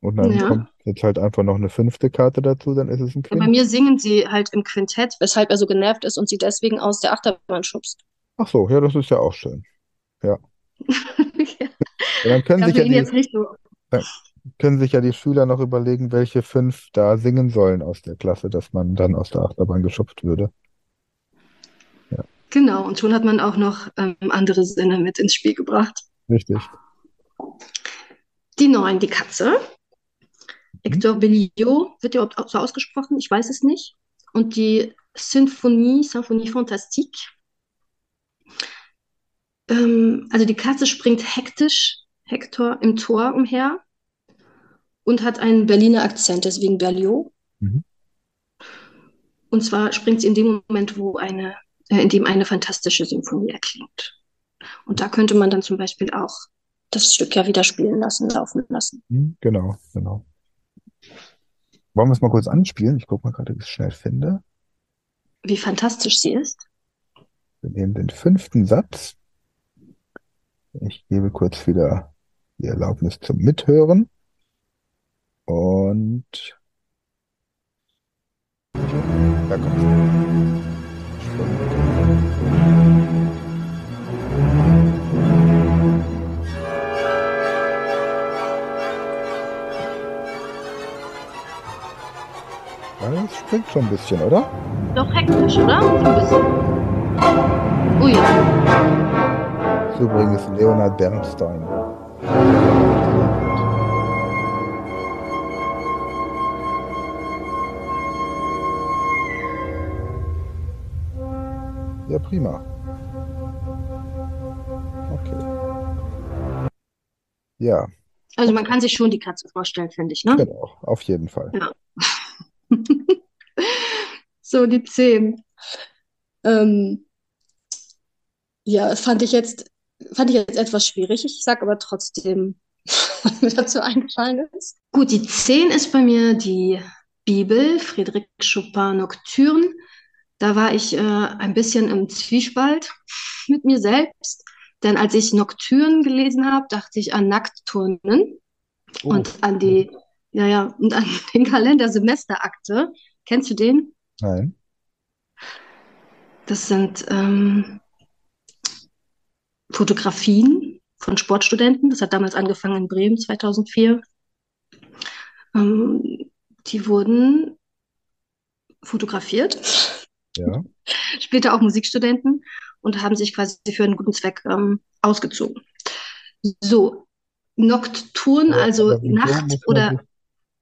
S1: Und dann
S2: Ja.
S1: kommt jetzt halt einfach noch eine fünfte Karte dazu, dann ist es ein
S2: Ja, bei
S1: Quintett.
S2: mir singen sie halt im Quintett, weshalb er so genervt ist und sie deswegen aus der Achterbahn schubst.
S1: Ach so, ja, das ist ja auch schön.
S2: ja. *laughs*
S1: Ja, dann können
S2: Ja,
S1: sich ja die,
S2: so.
S1: können sich ja die Schüler noch überlegen, welche fünf da singen sollen aus der Klasse, dass man dann aus der Achterbahn geschupft würde.
S2: Genau, und schon hat man auch noch ähm, andere Sinne mit ins Spiel gebracht.
S1: Richtig.
S2: Die neun, die Katze.
S1: Mhm.
S2: Hector Berlioz, wird ja überhaupt so ausgesprochen? Ich weiß es nicht. Und die Symphonie, Symphonie Fantastique. Ähm, also die Katze springt hektisch, Hector, im Tor umher und hat einen Berliner Akzent, deswegen Berlioz.
S1: Mhm.
S2: Und zwar springt sie in dem Moment, wo eine, in dem eine fantastische Symphonie erklingt. Und da könnte man dann zum Beispiel auch das Stück ja wieder spielen lassen, laufen lassen.
S1: Mhm, Genau, genau. Wollen wir es mal kurz anspielen? Ich gucke mal gerade, ob ich es schnell finde.
S2: Wie fantastisch sie ist.
S1: Wir nehmen den fünften Satz. Ich gebe kurz wieder die Erlaubnis zum Mithören. Und da kommt Ja, das springt schon ein bisschen, oder?
S2: Doch hektisch, oder? So ein bisschen.
S1: Das ist übrigens Leonard Bernstein. Ja, prima. Okay. Ja,
S2: Also man kann sich schon die Katze vorstellen, finde ich, ne?
S1: genau, auf jeden Fall.
S2: Ja. *laughs* So, die zehn. Ähm, ja, fand ich jetzt, fand ich jetzt etwas schwierig. Ich sage aber trotzdem, *laughs* was mir dazu eingefallen ist. Gut, die zehn ist bei mir die Bibel, Friedrich Chopin Nocturne. Da war ich äh, ein bisschen im Zwiespalt *laughs* mit mir selbst. Denn als ich Nocturne gelesen habe, dachte ich an Nacktturnen
S1: Oh,
S2: und an die, ja, ja, und an *laughs* den Kalender Semesterakte. Kennst du den?
S1: nein.
S2: Das sind ähm, Fotografien von Sportstudenten. Das hat damals angefangen in Bremen 2004. Ähm, die wurden fotografiert,
S1: Ja.
S2: später auch Musikstudenten und haben sich quasi für einen guten Zweck ähm, ausgezogen. So, Nocturne,
S1: Aber,
S2: also Nacht oder
S1: sich,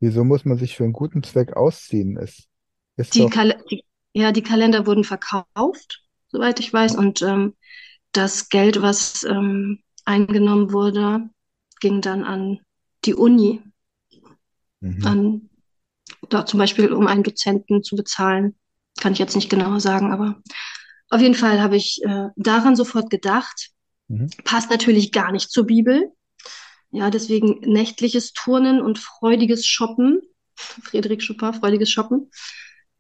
S1: wieso muss man sich für einen guten Zweck ausziehen? Es ist
S2: die,
S1: doch,
S2: Kal die, ja, die Kalender wurden verkauft, soweit ich weiß, und ähm, das Geld, was ähm, eingenommen wurde, ging dann an die Uni,
S1: mhm.
S2: an da zum Beispiel, um einen Dozenten zu bezahlen. Kann ich jetzt nicht genauer sagen, aber auf jeden Fall habe ich äh, daran sofort gedacht.
S1: Mhm.
S2: Passt natürlich gar nicht zur Bibel. Ja, deswegen nächtliches Turnen und freudiges Shoppen, Friedrich Chopin, freudiges Shoppen,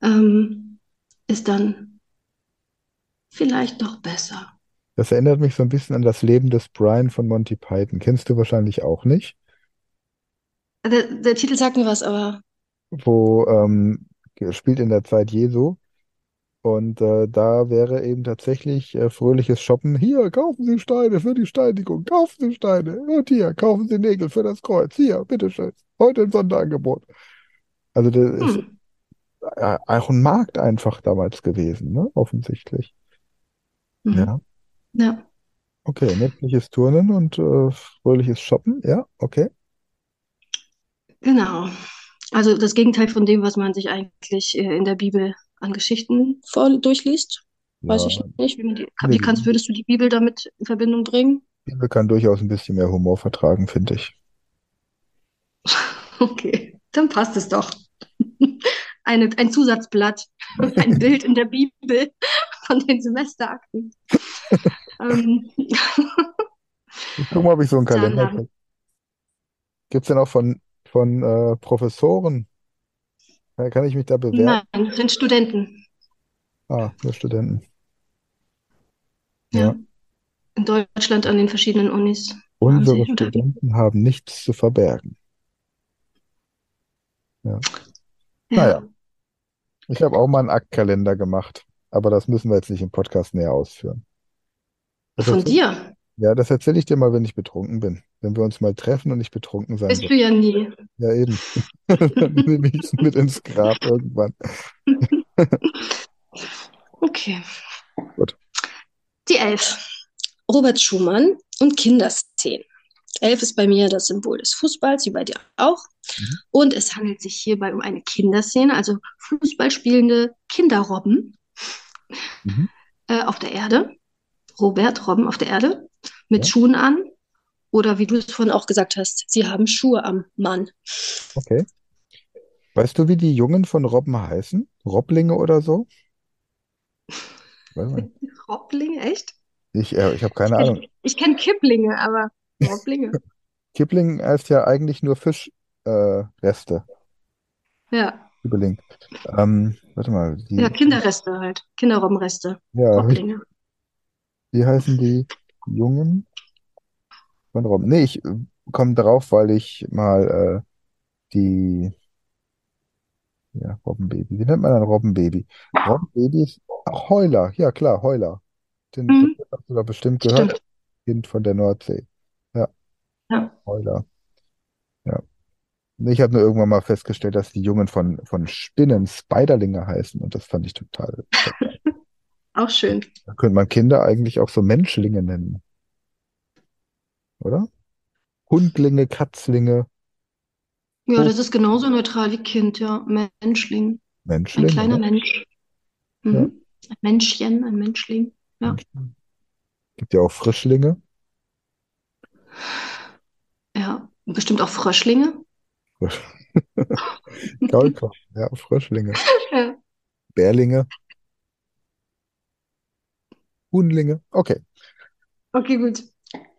S2: ähm, ist dann vielleicht doch besser.
S1: Das erinnert mich so ein bisschen an das Leben des Brian von Monty Python. Kennst du wahrscheinlich auch nicht?
S2: Der, der Titel sagt mir was, aber
S1: Wo ähm, spielt in der Zeit Jesu. Und äh, da wäre eben tatsächlich äh, fröhliches Shoppen. Hier, kaufen Sie Steine für die Steinigung. Kaufen Sie Steine. Und hier, kaufen Sie Nägel für das Kreuz. Hier, bitteschön. Heute im Sonderangebot. Also das ist
S2: hm,
S1: äh, auch ein Markt einfach damals gewesen, ne? Offensichtlich.
S2: mhm.
S1: Ja.
S2: Ja.
S1: Okay, nächtliches Turnen und äh, fröhliches Shoppen. Ja, okay.
S2: Genau. Also das Gegenteil von dem, was man sich eigentlich äh, in der Bibel an Geschichten vor durchliest. Weiß
S1: Ja,
S2: ich nicht. Wie, man die,
S1: nee,
S2: wie kannst, würdest du die Bibel damit in Verbindung bringen?
S1: die Bibel kann durchaus ein bisschen mehr Humor vertragen, finde ich. *laughs*
S2: Okay, dann passt es doch. *laughs* Eine, ein Zusatzblatt, *laughs* ein Bild in der Bibel von den Semesterakten. Ähm,
S1: Ich guck mal, ob ich so einen Kalender
S2: haben,
S1: kriege. Gibt es denn auch von, von äh, Professoren? Ja, kann ich mich da bewerben?
S2: nein, das sind Studenten.
S1: Ah, nur Studenten.
S2: Ja.
S1: Ja.
S2: In Deutschland an den verschiedenen Unis
S1: Unsere Studenten haben nichts zu verbergen. Ja.
S2: Ja.
S1: Naja, ich habe auch mal einen Aktkalender gemacht, aber das müssen wir jetzt nicht im Podcast näher ausführen. Was
S2: Von dir?
S1: Ja, das erzähle ich dir mal, wenn ich betrunken bin. Wenn wir uns mal treffen und ich betrunken sein
S2: Bist du ja nie.
S1: Ja, eben. *laughs* Dann nehme ich es mit ins Grab irgendwann. *laughs*
S2: Okay.
S1: Gut.
S2: Die Elf. Robert Schumann und Kinderszenen. Elf ist bei mir das Symbol des Fußballs, wie bei dir auch.
S1: Mhm.
S2: Und es handelt sich hierbei um eine Kinderszene, also Fußball spielende Kinderrobben
S1: Mhm.
S2: äh, auf der Erde. Robert, Robben auf der Erde, mit
S1: Ja.
S2: Schuhen an. Oder wie du es vorhin auch gesagt hast, sie haben Schuhe am Mann.
S1: Okay. Weißt du, wie die Jungen von Robben heißen? Robblinge oder so? *laughs*
S2: Robblinge, echt?
S1: Ich, äh, ich habe keine
S2: Ich
S1: Ahnung.
S2: kenne ich kenn Kipplinge, aber *laughs* Robblinge.
S1: Kipling heißt ja eigentlich nur Fischreste. Äh,
S2: ja.
S1: Kibbeling. Ähm, warte mal, die,
S2: ja, Kinderreste halt. Kinderrobbenreste.
S1: ja,
S2: Robblinge.
S1: wie heißen die Jungen von Robben? Nee, ich komme drauf, weil ich mal äh, die, ja, Robbenbaby. Wie nennt man ein Robbenbaby? Robbenbaby ist, ach, Heuler. Ja, klar, Heuler. Den,
S2: Mhm.
S1: das hast du doch bestimmt gehört.
S2: Stimmt.
S1: Kind von der Nordsee. Ja,
S2: Ja.
S1: Heuler. Ja. Ich habe nur irgendwann mal festgestellt, dass die Jungen von, von Spinnen Spiderlinge heißen und das fand ich total. *laughs*
S2: Auch schön.
S1: Da könnte man Kinder eigentlich auch so Menschlinge nennen, oder? Hundlinge, Katzlinge,
S2: Ja,
S1: Oh.
S2: das ist genauso neutral wie Kind, ja. Menschling. Ein
S1: Menschling,
S2: kleiner
S1: oder?
S2: Mensch. Mhm.
S1: Ja.
S2: Ein Menschchen, ein Menschling. Ja.
S1: Menschling. Gibt ja auch Frischlinge.
S2: Ja. Bestimmt auch Fröschlinge.
S1: Kaulquappen, *laughs* ja, Frischlinge. *laughs*
S2: Ja.
S1: Bärlinge. Huhnlinge. Okay.
S2: Okay, gut.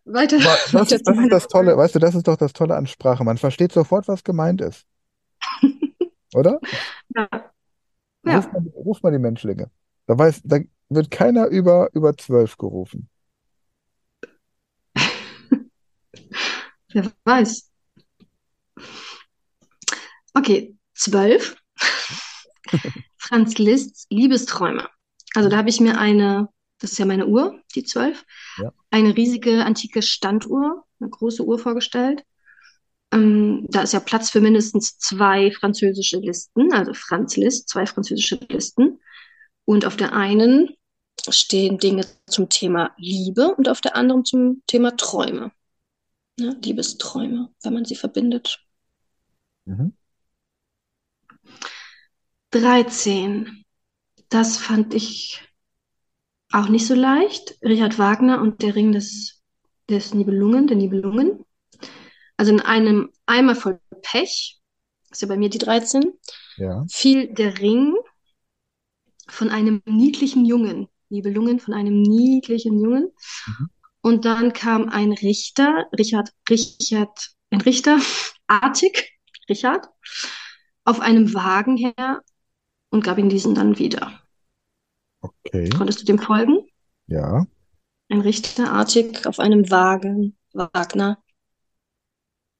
S2: Weiter. *laughs*
S1: Das, das ist das Tolle, weißt du, das ist doch das Tolle an Sprache. Man versteht sofort, was gemeint ist. *laughs* Oder?
S2: Ja.
S1: Ruf
S2: Ja.
S1: mal, ruf mal die Menschlinge. Da weiß, da wird keiner über, über zwölf gerufen. *laughs*
S2: Wer weiß. Okay, zwölf. Franz Liszt's Liebesträume. Also da habe ich mir eine, das ist ja meine Uhr, die zwölf,
S1: Ja.
S2: eine riesige antike Standuhr, eine große Uhr vorgestellt. Ähm, da ist ja Platz für mindestens zwei französische Listen, also Franz Liszt, zwei französische Listen. Und auf der einen stehen Dinge zum Thema Liebe und auf der anderen zum Thema Träume. Ja, Liebesträume, wenn man sie verbindet.
S1: Mhm.
S2: 13. Das fand ich auch nicht so leicht. Richard Wagner und der Ring des, des Nibelungen, der Nibelungen. Also in einem Eimer voll Pech, ist ja bei mir die 13,
S1: Ja.
S2: fiel der Ring von einem niedlichen Jungen. Nibelungen von einem niedlichen Jungen.
S1: Mhm.
S2: Und dann kam ein Richter, Richard, Richard, ein Richter, *laughs* artig, Richard, auf einem Wagen her und gab ihm diesen dann wieder.
S1: Okay.
S2: Konntest du dem folgen?
S1: Ja.
S2: Ein Richter, artig, auf einem Wagen, Wagner,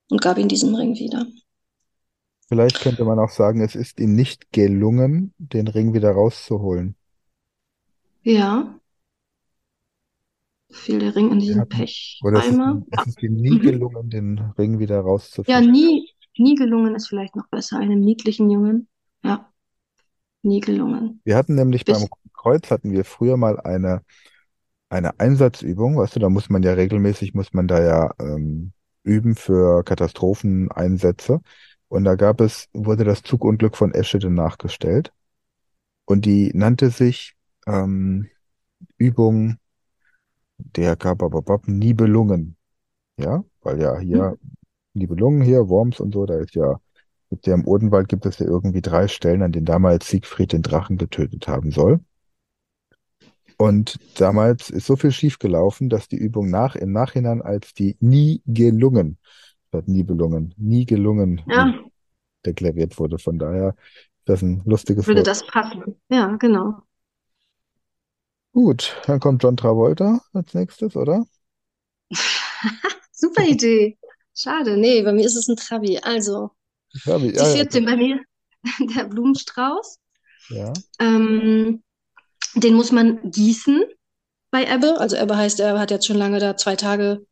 S2: und gab ihm diesen Ring wieder.
S1: Vielleicht könnte man auch sagen, es ist ihm nicht gelungen, den Ring wieder rauszuholen.
S2: Ja. Fiel der Ring in diesen
S1: hat- Oder es ist, es ist ihm nie
S2: Mhm.
S1: gelungen, den Ring wieder
S2: Ja,
S1: rauszufischen.
S2: nie, nie gelungen ist vielleicht noch besser. Einem niedlichen Jungen. Ja, nie gelungen.
S1: Wir hatten nämlich
S2: Bis-
S1: beim Kreuz hatten wir früher mal eine, eine Einsatzübung, weißt du, da muss man ja regelmäßig, muss man da ja ähm, üben für Katastropheneinsätze. Und da gab es, wurde das Zugunglück von Eschede nachgestellt. Und die nannte sich ähm, Übung der Kabababab Nibelungen. Ja, weil ja hier Nibelungen hier, Worms und so, da ist ja, gibt ja im Odenwald gibt es ja irgendwie drei Stellen, an denen damals Siegfried den Drachen getötet haben soll. Und damals ist so viel schiefgelaufen, dass die Übung nach, im Nachhinein als die nie gelungen, statt Nibelungen, nie gelungen
S2: Ja,
S1: deklariert wurde. Von daher ist das ein lustiges
S2: würde
S1: Wort.
S2: das passen. Ja, genau.
S1: Gut, dann kommt John Travolta als nächstes, oder? *laughs*
S2: Super Idee. Schade. Nee, bei mir ist es ein Trabi. Also,
S1: Ja, wie,
S2: die
S1: ja, ja,
S2: 14 bei mir, *laughs* der Blumenstrauß.
S1: ja.
S2: Ähm, den muss man gießen bei Ebbe. Also Ebbe heißt, er hat jetzt schon lange da zwei Tage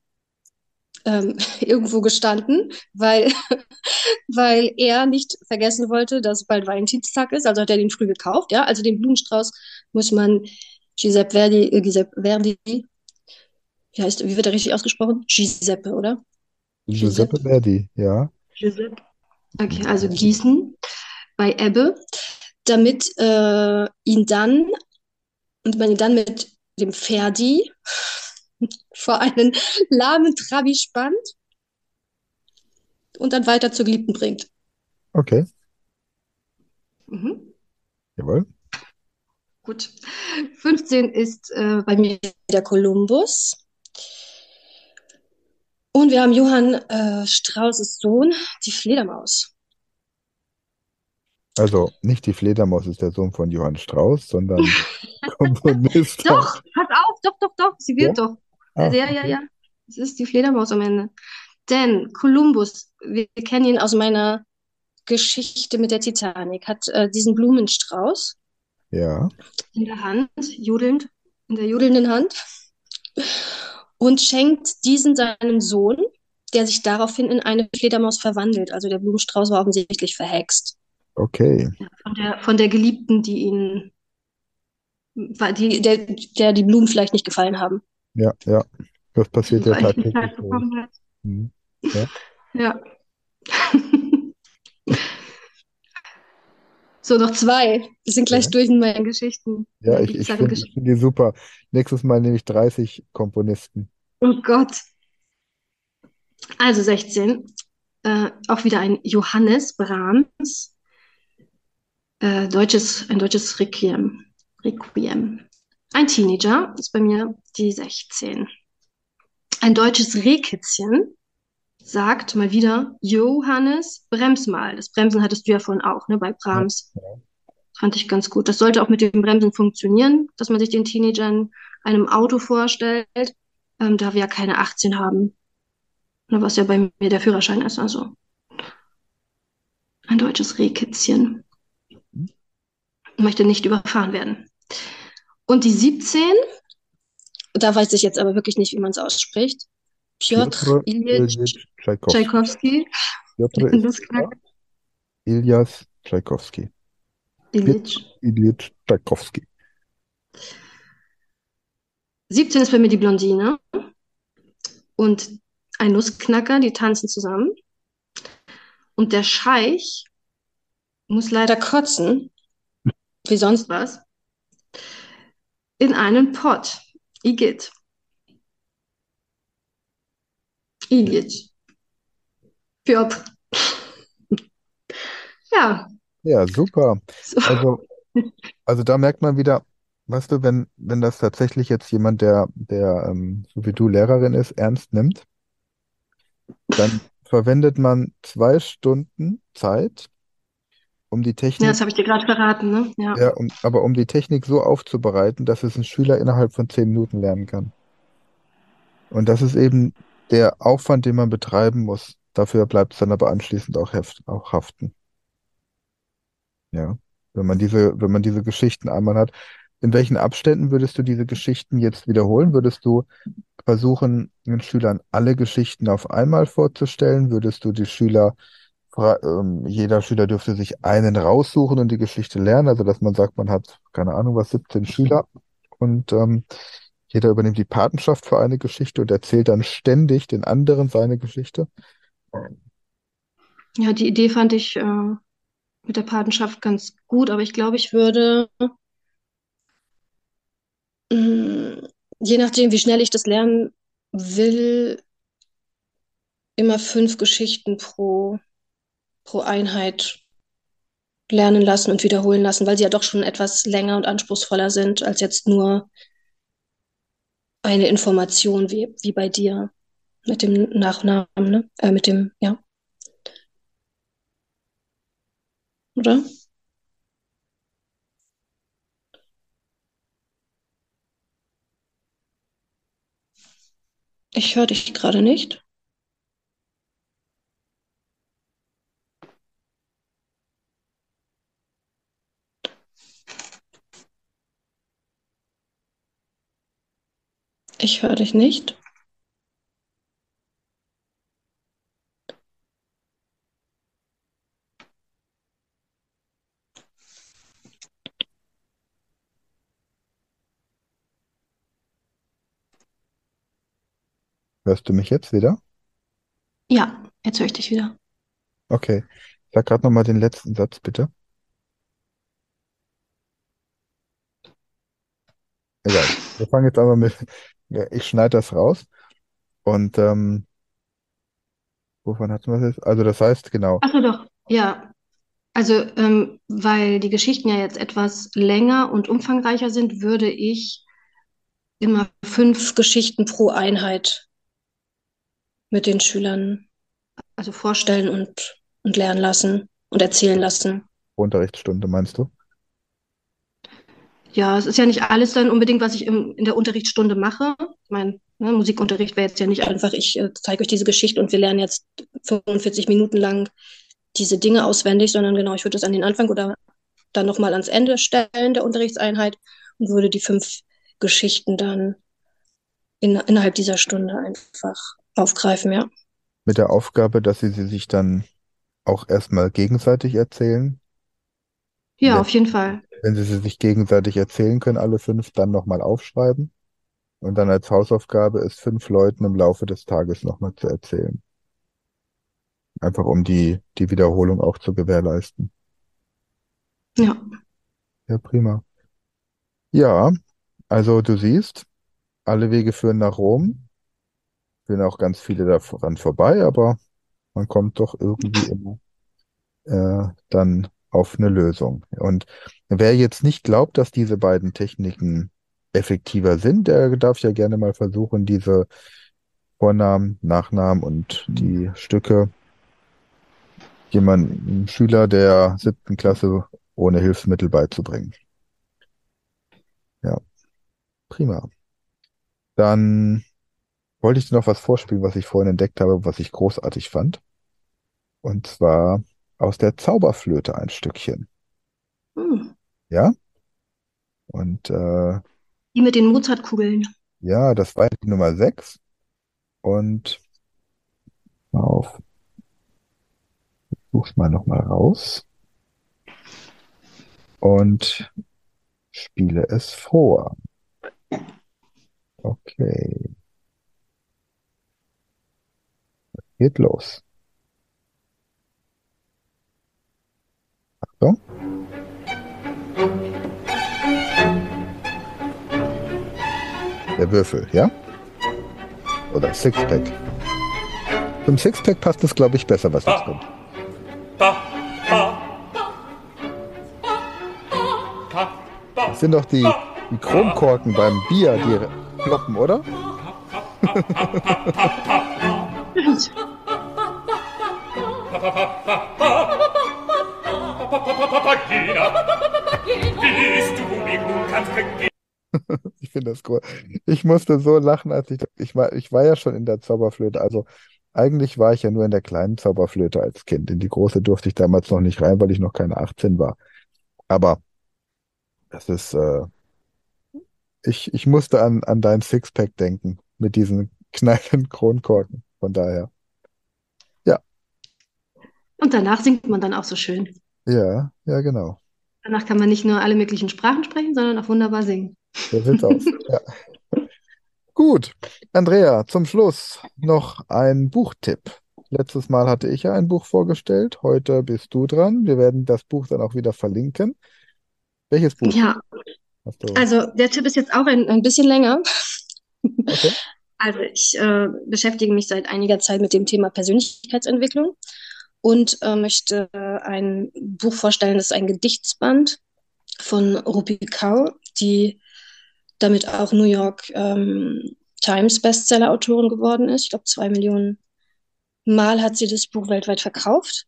S2: ähm, *laughs* irgendwo gestanden, weil, *laughs* weil er nicht vergessen wollte, dass bald Valentinstag ist. Also hat er den früh gekauft. Ja, also den Blumenstrauß muss man Giuseppe Verdi, äh, Giuseppe Verdi, wie heißt, wie wird er richtig ausgesprochen? Giuseppe, oder?
S1: Giuseppe Verdi, ja.
S2: Giuseppe. Okay, also gießen bei Ebbe, damit äh, ihn dann und man ihn dann mit dem Ferdi vor einen lahmen Trabi spannt und dann weiter zur Geliebten bringt.
S1: Okay,
S2: Mhm.
S1: jawohl.
S2: Gut. 15 ist äh, bei mir der Kolumbus. Und wir haben Johann äh, Straußes Sohn, die Fledermaus.
S1: Also nicht die Fledermaus ist der Sohn von Johann Strauss, sondern *laughs* Komponist.
S2: Doch, pass auf, doch, doch, doch, sie wird doch.
S1: Ah,
S2: ja, ja,
S1: okay.
S2: ja. Es ist die Fledermaus am Ende. Denn Kolumbus, wir kennen ihn aus meiner Geschichte mit der Titanic, hat äh, diesen Blumenstrauß
S1: Ja,
S2: in der Hand, jodelnd, in der jodelnden Hand, und schenkt diesen seinem Sohn, der sich daraufhin in eine Fledermaus verwandelt. Also der Blumenstrauß war offensichtlich verhext.
S1: Okay.
S2: Von der, von der Geliebten, die ihn, die, der, der die Blumen vielleicht nicht gefallen haben.
S1: Ja, ja. Das passiert ja tatsächlich. Hm.
S2: Ja. *laughs* So, noch zwei. Wir sind gleich
S1: Ja.
S2: durch in meinen Geschichten.
S1: Ja, ich, ich finde find die super. Nächstes Mal nehme ich 30 Komponisten.
S2: Oh Gott. Also 16. Äh, auch wieder ein Johannes Brahms. Äh, deutsches, ein deutsches Requiem. Requiem. Ein Teenager ist bei mir die 16. Ein deutsches Rehkitzchen sagt mal wieder, Johannes, brems mal. Das Bremsen hattest du ja vorhin auch, ne, bei Brahms. Fand ich ganz gut. Das sollte auch mit dem Bremsen funktionieren, dass man sich den Teenagern einem Auto vorstellt, ähm, da wir ja keine 18 haben. Ne, was ja bei mir der Führerschein ist, also. Ein deutsches Rehkitzchen. Möchte nicht überfahren werden. Und die 17, da weiß ich jetzt aber wirklich nicht, wie man es ausspricht. Piotr
S1: Piotr
S2: Ilyich.
S1: Tschaikowski. Piotr ist Ilyas Tschaikowski.
S2: Ilyich.
S1: Ilyich Tschaikowski.
S2: 17 ist bei mir die Blondine und ein Nussknacker, die tanzen zusammen. Und der Scheich muss leider kotzen, wie sonst was, in einen Pott. Igitt. Igitt. Piotr. Ja,
S1: Ja, super.
S2: so.
S1: Also, also da merkt man wieder, weißt du, wenn, wenn das tatsächlich jetzt jemand, der, der ähm, so wie du Lehrerin ist, ernst nimmt, dann verwendet man zwei Stunden Zeit, um die
S2: Ja,
S1: Technik,
S2: das habe ich dir gerade verraten, ne? Ja.
S1: ja, um, aber um die Technik so aufzubereiten, dass es ein Schüler innerhalb von zehn Minuten lernen kann. Und das ist eben der Aufwand, den man betreiben muss. Dafür bleibt es dann aber anschließend auch, heft, auch haften. Ja, wenn man diese, wenn man diese Geschichten einmal hat. In welchen Abständen würdest du diese Geschichten jetzt wiederholen? Würdest du versuchen, den Schülern alle Geschichten auf einmal vorzustellen? Würdest du die Schüler, jeder Schüler dürfte sich einen raussuchen und die Geschichte lernen? Also, dass man sagt, man hat, keine Ahnung, was, 17 Schüler und ähm, jeder übernimmt die Patenschaft für eine Geschichte und erzählt dann ständig den anderen seine Geschichte.
S2: Ja, die Idee fand ich äh, mit der Patenschaft ganz gut, aber ich glaube, ich würde, mh, je nachdem, wie schnell ich das lernen will, immer fünf Geschichten pro, pro Einheit lernen lassen und wiederholen lassen, weil sie ja doch schon etwas länger und anspruchsvoller sind als jetzt nur eine Information wie, wie bei dir mit dem Nachnamen, ne? Äh, mit dem, ja. Oder? Ich höre dich gerade nicht. Ich höre dich nicht.
S1: Hörst du mich jetzt wieder?
S2: Ja, jetzt höre ich dich wieder.
S1: Okay. Sag gerade nochmal den letzten Satz, bitte. Egal. Wir fangen jetzt aber mit, ja, ich schneide das raus. Und ähm, wovon hatten wir das jetzt? Also das heißt, genau,
S2: Ach so, doch. Ja, also ähm, weil die Geschichten ja jetzt etwas länger und umfangreicher sind, würde ich immer fünf Geschichten pro Einheit mit den Schülern also vorstellen und, und lernen lassen und erzählen lassen.
S1: Unterrichtsstunde meinst du?
S2: Ja, es ist ja nicht alles dann unbedingt, was ich im, in der Unterrichtsstunde mache. Ich meine, ne, Musikunterricht wäre jetzt ja nicht einfach, ich äh, zeige euch diese Geschichte und wir lernen jetzt 45 Minuten lang diese Dinge auswendig, sondern genau, ich würde es an den Anfang oder dann nochmal ans Ende stellen der Unterrichtseinheit und würde die fünf Geschichten dann in, innerhalb dieser Stunde einfach aufgreifen, ja.
S1: Mit der Aufgabe, dass sie sie sich dann auch erstmal gegenseitig erzählen.
S2: Ja,
S1: Wenn,
S2: auf jeden Fall.
S1: Wenn sie sich gegenseitig erzählen können, alle fünf, dann nochmal aufschreiben. Und dann als Hausaufgabe ist fünf Leuten im Laufe des Tages nochmal zu erzählen. Einfach um die, die Wiederholung auch zu gewährleisten.
S2: Ja.
S1: Ja, prima. Ja, also du siehst, alle Wege führen nach Rom. Führen auch ganz viele daran vorbei, aber man kommt doch irgendwie immer äh, dann auf eine Lösung. Und wer jetzt nicht glaubt, dass diese beiden Techniken effektiver sind, der darf ja gerne mal versuchen, diese Vornamen, Nachnamen und die Stücke jemandem, Schüler der siebten Klasse ohne Hilfsmittel beizubringen. Ja, prima. Dann wollte ich dir noch was vorspielen, was ich vorhin entdeckt habe, was ich großartig fand. Und zwar aus der Zauberflöte ein Stückchen.
S2: Hm.
S1: Ja? Und äh,
S2: Die mit den Mozartkugeln.
S1: ja, das war die Nummer 6. Und mal auf. Ich such's mal nochmal raus. Und spiele es vor. Okay. Geht los. Achtung. Der Würfel, ja? Oder Sixpack. Zum Sixpack passt es, glaube ich, besser, was jetzt kommt. Das sind doch die, die Chromkorken beim Bier, die ploppen, oder?
S4: Bist du mir nun kannst vergehen.
S1: Ich finde das cool. Ich musste so lachen, als ich, ich war, ich war ja schon in der Zauberflöte. Also eigentlich war ich ja nur in der kleinen Zauberflöte als Kind. In die große durfte ich damals noch nicht rein, weil ich noch keine 18 war. Aber das ist, äh, ich, ich musste an, an dein Sixpack denken mit diesen *laughs* knallenden Kronkorken. Von daher,
S2: Und danach singt man dann auch so schön.
S1: ja, ja, genau.
S2: Danach kann man nicht nur alle möglichen Sprachen sprechen, sondern auch wunderbar singen.
S1: So sieht's aus. *laughs* Ja. Gut, Andrea, zum Schluss noch ein Buchtipp. Letztes Mal hatte ich ja ein Buch vorgestellt, heute bist du dran. Wir werden das Buch dann auch wieder verlinken. Welches Buch
S2: Ja, also der Tipp ist jetzt auch ein, ein bisschen länger.
S1: Okay. *laughs*
S2: Also ich äh, beschäftige mich seit einiger Zeit mit dem Thema Persönlichkeitsentwicklung und äh, möchte ein Buch vorstellen, das ist ein Gedichtsband von Rupi Kaur, die damit auch New York ähm, Times Bestseller-Autorin geworden ist. Ich glaube, zwei Millionen Mal hat sie das Buch weltweit verkauft.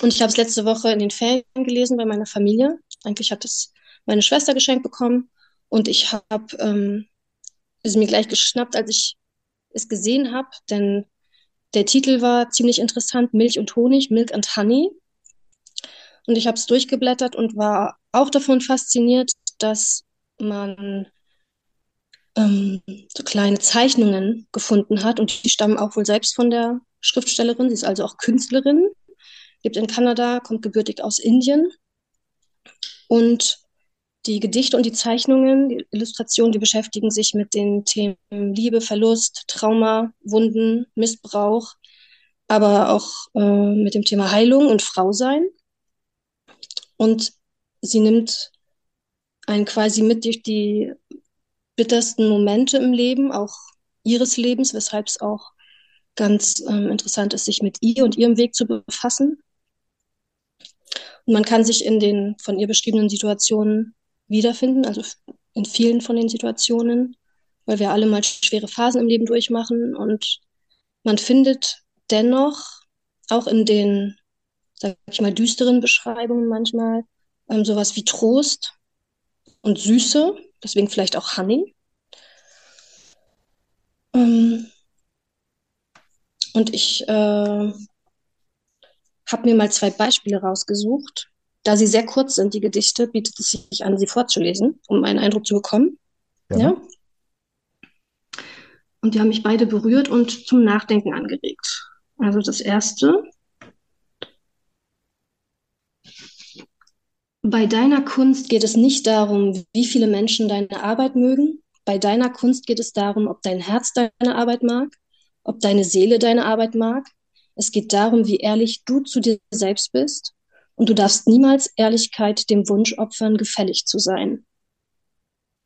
S2: Und ich habe es letzte Woche in den Ferien gelesen bei meiner Familie. Eigentlich hat es meine Schwester geschenkt bekommen. Und ich habe ähm, es mir gleich geschnappt, als ich es gesehen habe, denn der Titel war ziemlich interessant, Milch und Honig, Milk and Honey. Und ich habe es durchgeblättert und war auch davon fasziniert, dass man ähm, so kleine Zeichnungen gefunden hat und die stammen auch wohl selbst von der Schriftstellerin. Sie ist also auch Künstlerin, lebt in Kanada, kommt gebürtig aus Indien und die Gedichte und die Zeichnungen, die Illustrationen, die beschäftigen sich mit den Themen Liebe, Verlust, Trauma, Wunden, Missbrauch, aber auch äh, mit dem Thema Heilung und Frausein. Und sie nimmt einen quasi mit durch die bittersten Momente im Leben, auch ihres Lebens, weshalb es auch ganz ähm, interessant ist, sich mit ihr und ihrem Weg zu befassen. Und man kann sich in den von ihr beschriebenen Situationen wiederfinden, also in vielen von den Situationen, weil wir alle mal schwere Phasen im Leben durchmachen und man findet dennoch auch in den, sag ich mal, düsteren Beschreibungen manchmal ähm, sowas wie Trost und Süße, deswegen vielleicht auch Honey. Ähm, und ich äh, habe mir mal zwei Beispiele rausgesucht, da sie sehr kurz sind, die Gedichte, bietet es sich an, sie vorzulesen, um einen Eindruck zu bekommen. Ja. ja. Und die haben mich beide berührt und zum Nachdenken angeregt. Also das erste. Bei deiner Kunst geht es nicht darum, wie viele Menschen deine Arbeit mögen. Bei deiner Kunst geht es darum, ob dein Herz deine Arbeit mag, ob deine Seele deine Arbeit mag. Es geht darum, wie ehrlich du zu dir selbst bist und du darfst niemals Ehrlichkeit dem Wunsch opfern, gefällig zu sein.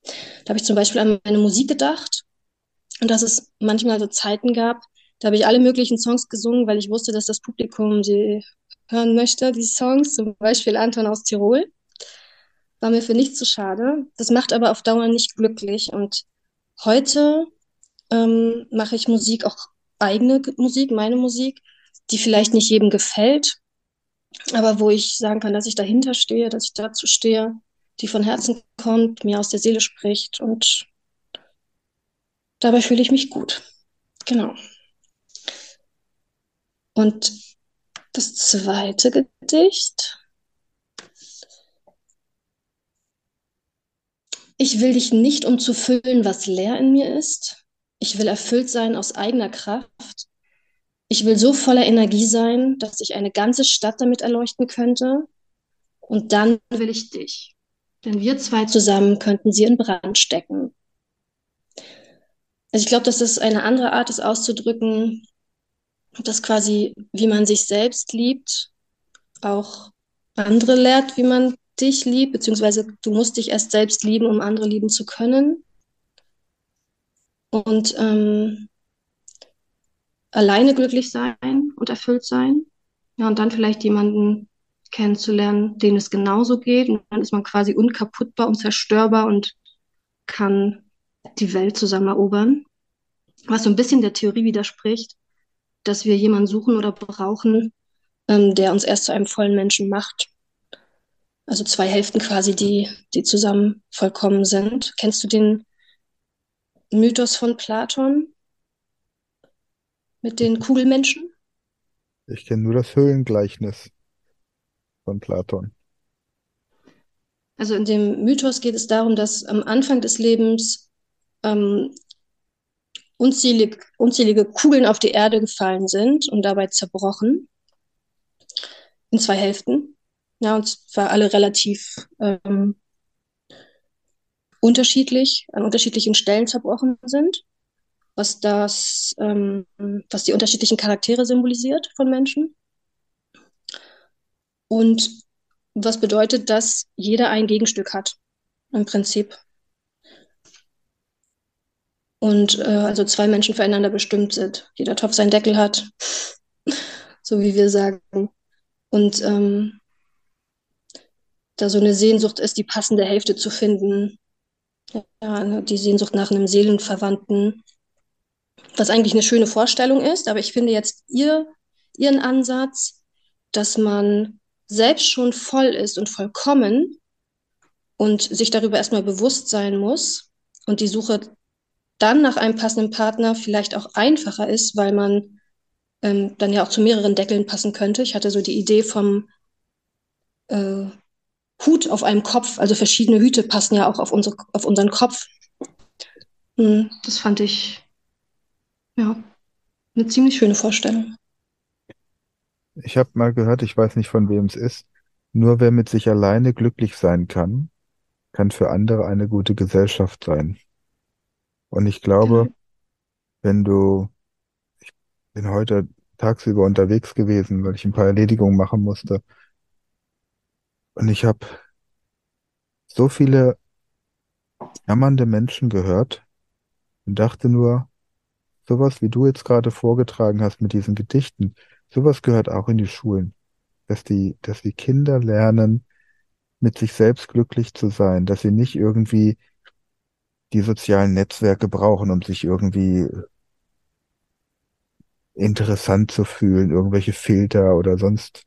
S2: Da habe ich zum Beispiel an meine Musik gedacht und dass es manchmal so Zeiten gab, da habe ich alle möglichen Songs gesungen, weil ich wusste, dass das Publikum sie hören möchte, die Songs, zum Beispiel Anton aus Tirol. War mir für nichts zu schade. Das macht aber auf Dauer nicht glücklich. Und heute ähm, mache ich Musik, auch eigene Musik, meine Musik, die vielleicht nicht jedem gefällt, aber wo ich sagen kann, dass ich dahinter stehe, dass ich dazu stehe, die von Herzen kommt, mir aus der Seele spricht und dabei fühle ich mich gut. Genau. Und das zweite Gedicht. Ich will dich nicht, um zu füllen, was leer in mir ist. Ich will erfüllt sein aus eigener Kraft. Ich will so voller Energie sein, dass ich eine ganze Stadt damit erleuchten könnte. Und dann will ich dich. Denn wir zwei zusammen könnten sie in Brand stecken. Also ich glaube, das ist eine andere Art, es auszudrücken, dass quasi, wie man sich selbst liebt, auch andere lehrt, wie man dich liebt, beziehungsweise du musst dich erst selbst lieben, um andere lieben zu können. Und ähm, alleine glücklich sein und erfüllt sein. Ja, und dann vielleicht jemanden kennenzulernen, denen es genauso geht. Und dann ist man quasi unkaputtbar, unzerstörbar und kann die Welt zusammen erobern. Was so ein bisschen der Theorie widerspricht, dass wir jemanden suchen oder brauchen, ähm, der uns erst zu einem vollen Menschen macht. Also zwei Hälften quasi, die, die zusammen vollkommen sind. Kennst du den Mythos von Platon? mit den Kugelmenschen?
S1: Ich kenne nur das Höhlengleichnis von Platon.
S2: Also in dem Mythos geht es darum, dass am Anfang des Lebens ähm, unzählig, unzählige Kugeln auf die Erde gefallen sind und dabei zerbrochen in zwei Hälften. Ja, und zwar alle relativ ähm, unterschiedlich, an unterschiedlichen Stellen zerbrochen sind was das, ähm, was die unterschiedlichen Charaktere symbolisiert von Menschen. Und was bedeutet, dass jeder ein Gegenstück hat, im Prinzip. Und äh, also zwei Menschen füreinander bestimmt sind. Jeder Topf seinen Deckel hat, *laughs* so wie wir sagen. Und ähm, da so eine Sehnsucht ist, die passende Hälfte zu finden. Ja, die Sehnsucht nach einem Seelenverwandten, was eigentlich eine schöne Vorstellung ist. Aber ich finde jetzt ihr, ihren Ansatz, dass man selbst schon voll ist und vollkommen und sich darüber erstmal bewusst sein muss und die Suche dann nach einem passenden Partner vielleicht auch einfacher ist, weil man ähm, dann ja auch zu mehreren Deckeln passen könnte. Ich hatte so die Idee vom äh, Hut auf einem Kopf, also verschiedene Hüte passen ja auch auf, unsere, auf unseren Kopf. Hm, Das fand ich, ja, eine ziemlich schöne Vorstellung.
S1: Ich habe mal gehört, ich weiß nicht von wem es ist, nur wer mit sich alleine glücklich sein kann, kann für andere eine gute Gesellschaft sein. Und ich glaube,
S2: Genau.
S1: wenn du, ich bin heute tagsüber unterwegs gewesen, weil ich ein paar Erledigungen machen musste, und ich habe so viele jammernde Menschen gehört und dachte nur, sowas wie du jetzt gerade vorgetragen hast mit diesen Gedichten, sowas gehört auch in die Schulen, dass die, dass die Kinder lernen, mit sich selbst glücklich zu sein, dass sie nicht irgendwie die sozialen Netzwerke brauchen, um sich irgendwie interessant zu fühlen, irgendwelche Filter oder sonst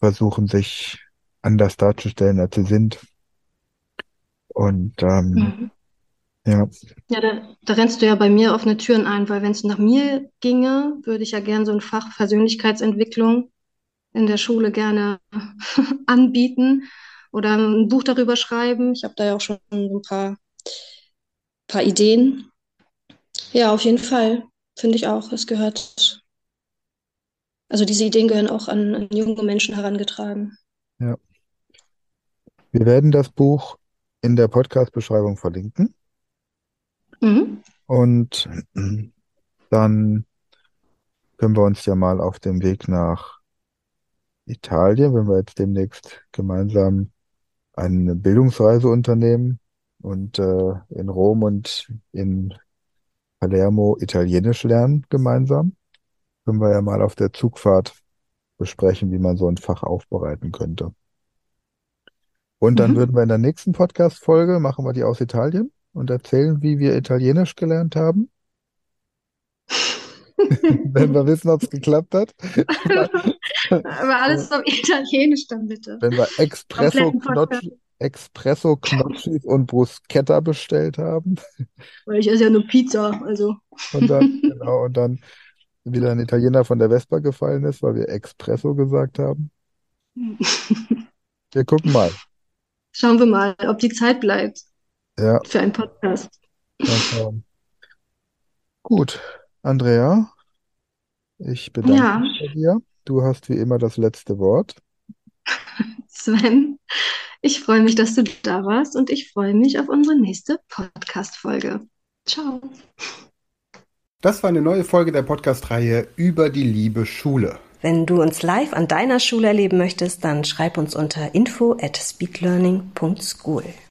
S1: versuchen, sich anders darzustellen, als sie sind. Und ähm,
S2: Mhm.
S1: ja,
S2: Ja, da, da rennst du ja bei mir offene Türen ein, weil wenn es nach mir ginge, würde ich ja gern so ein Fach Persönlichkeitsentwicklung in der Schule gerne *laughs* anbieten oder ein Buch darüber schreiben. Ich habe da ja auch schon ein paar, paar Ideen. Ja, auf jeden Fall, finde ich auch. Es gehört, also diese Ideen gehören auch an, an junge Menschen herangetragen.
S1: ja. Wir werden das Buch in der Podcast-Beschreibung verlinken.
S2: Mhm.
S1: Und dann können wir uns ja mal auf dem Weg nach Italien, wenn wir jetzt demnächst gemeinsam eine Bildungsreise unternehmen und äh, in Rom und in Palermo Italienisch lernen gemeinsam, können wir ja mal auf der Zugfahrt besprechen, wie man so ein Fach aufbereiten könnte. Und dann
S2: Mhm.
S1: würden wir in der nächsten Podcast-Folge, machen wir die aus Italien und erzählen, wie wir Italienisch gelernt haben, *laughs* wenn wir wissen, ob es geklappt hat.
S2: Aber alles auf Italienisch dann bitte.
S1: Wenn wir Espresso
S2: Kompletten Podcast.
S1: Knotsch, Espresso Knotschis und Bruschetta bestellt haben.
S2: Weil ich esse ja nur Pizza, also.
S1: Und dann, *laughs* genau, und dann wieder ein Italiener von der Vespa gefallen ist, weil wir Espresso gesagt haben. Wir gucken mal.
S2: Schauen wir mal, ob die Zeit bleibt
S1: Ja,
S2: für einen Podcast.
S1: schauen. Gut, Andrea, ich bedanke
S2: Ja,
S1: mich bei dir. Du hast wie immer das letzte Wort. *laughs*
S2: Sven, ich freue mich, dass du da warst und ich freue mich auf unsere nächste Podcast-Folge. Ciao.
S5: Das war eine neue Folge der Podcast-Reihe über die liebe Schule.
S6: Wenn du uns live an deiner Schule erleben möchtest, dann schreib uns unter info at speedlearning.school.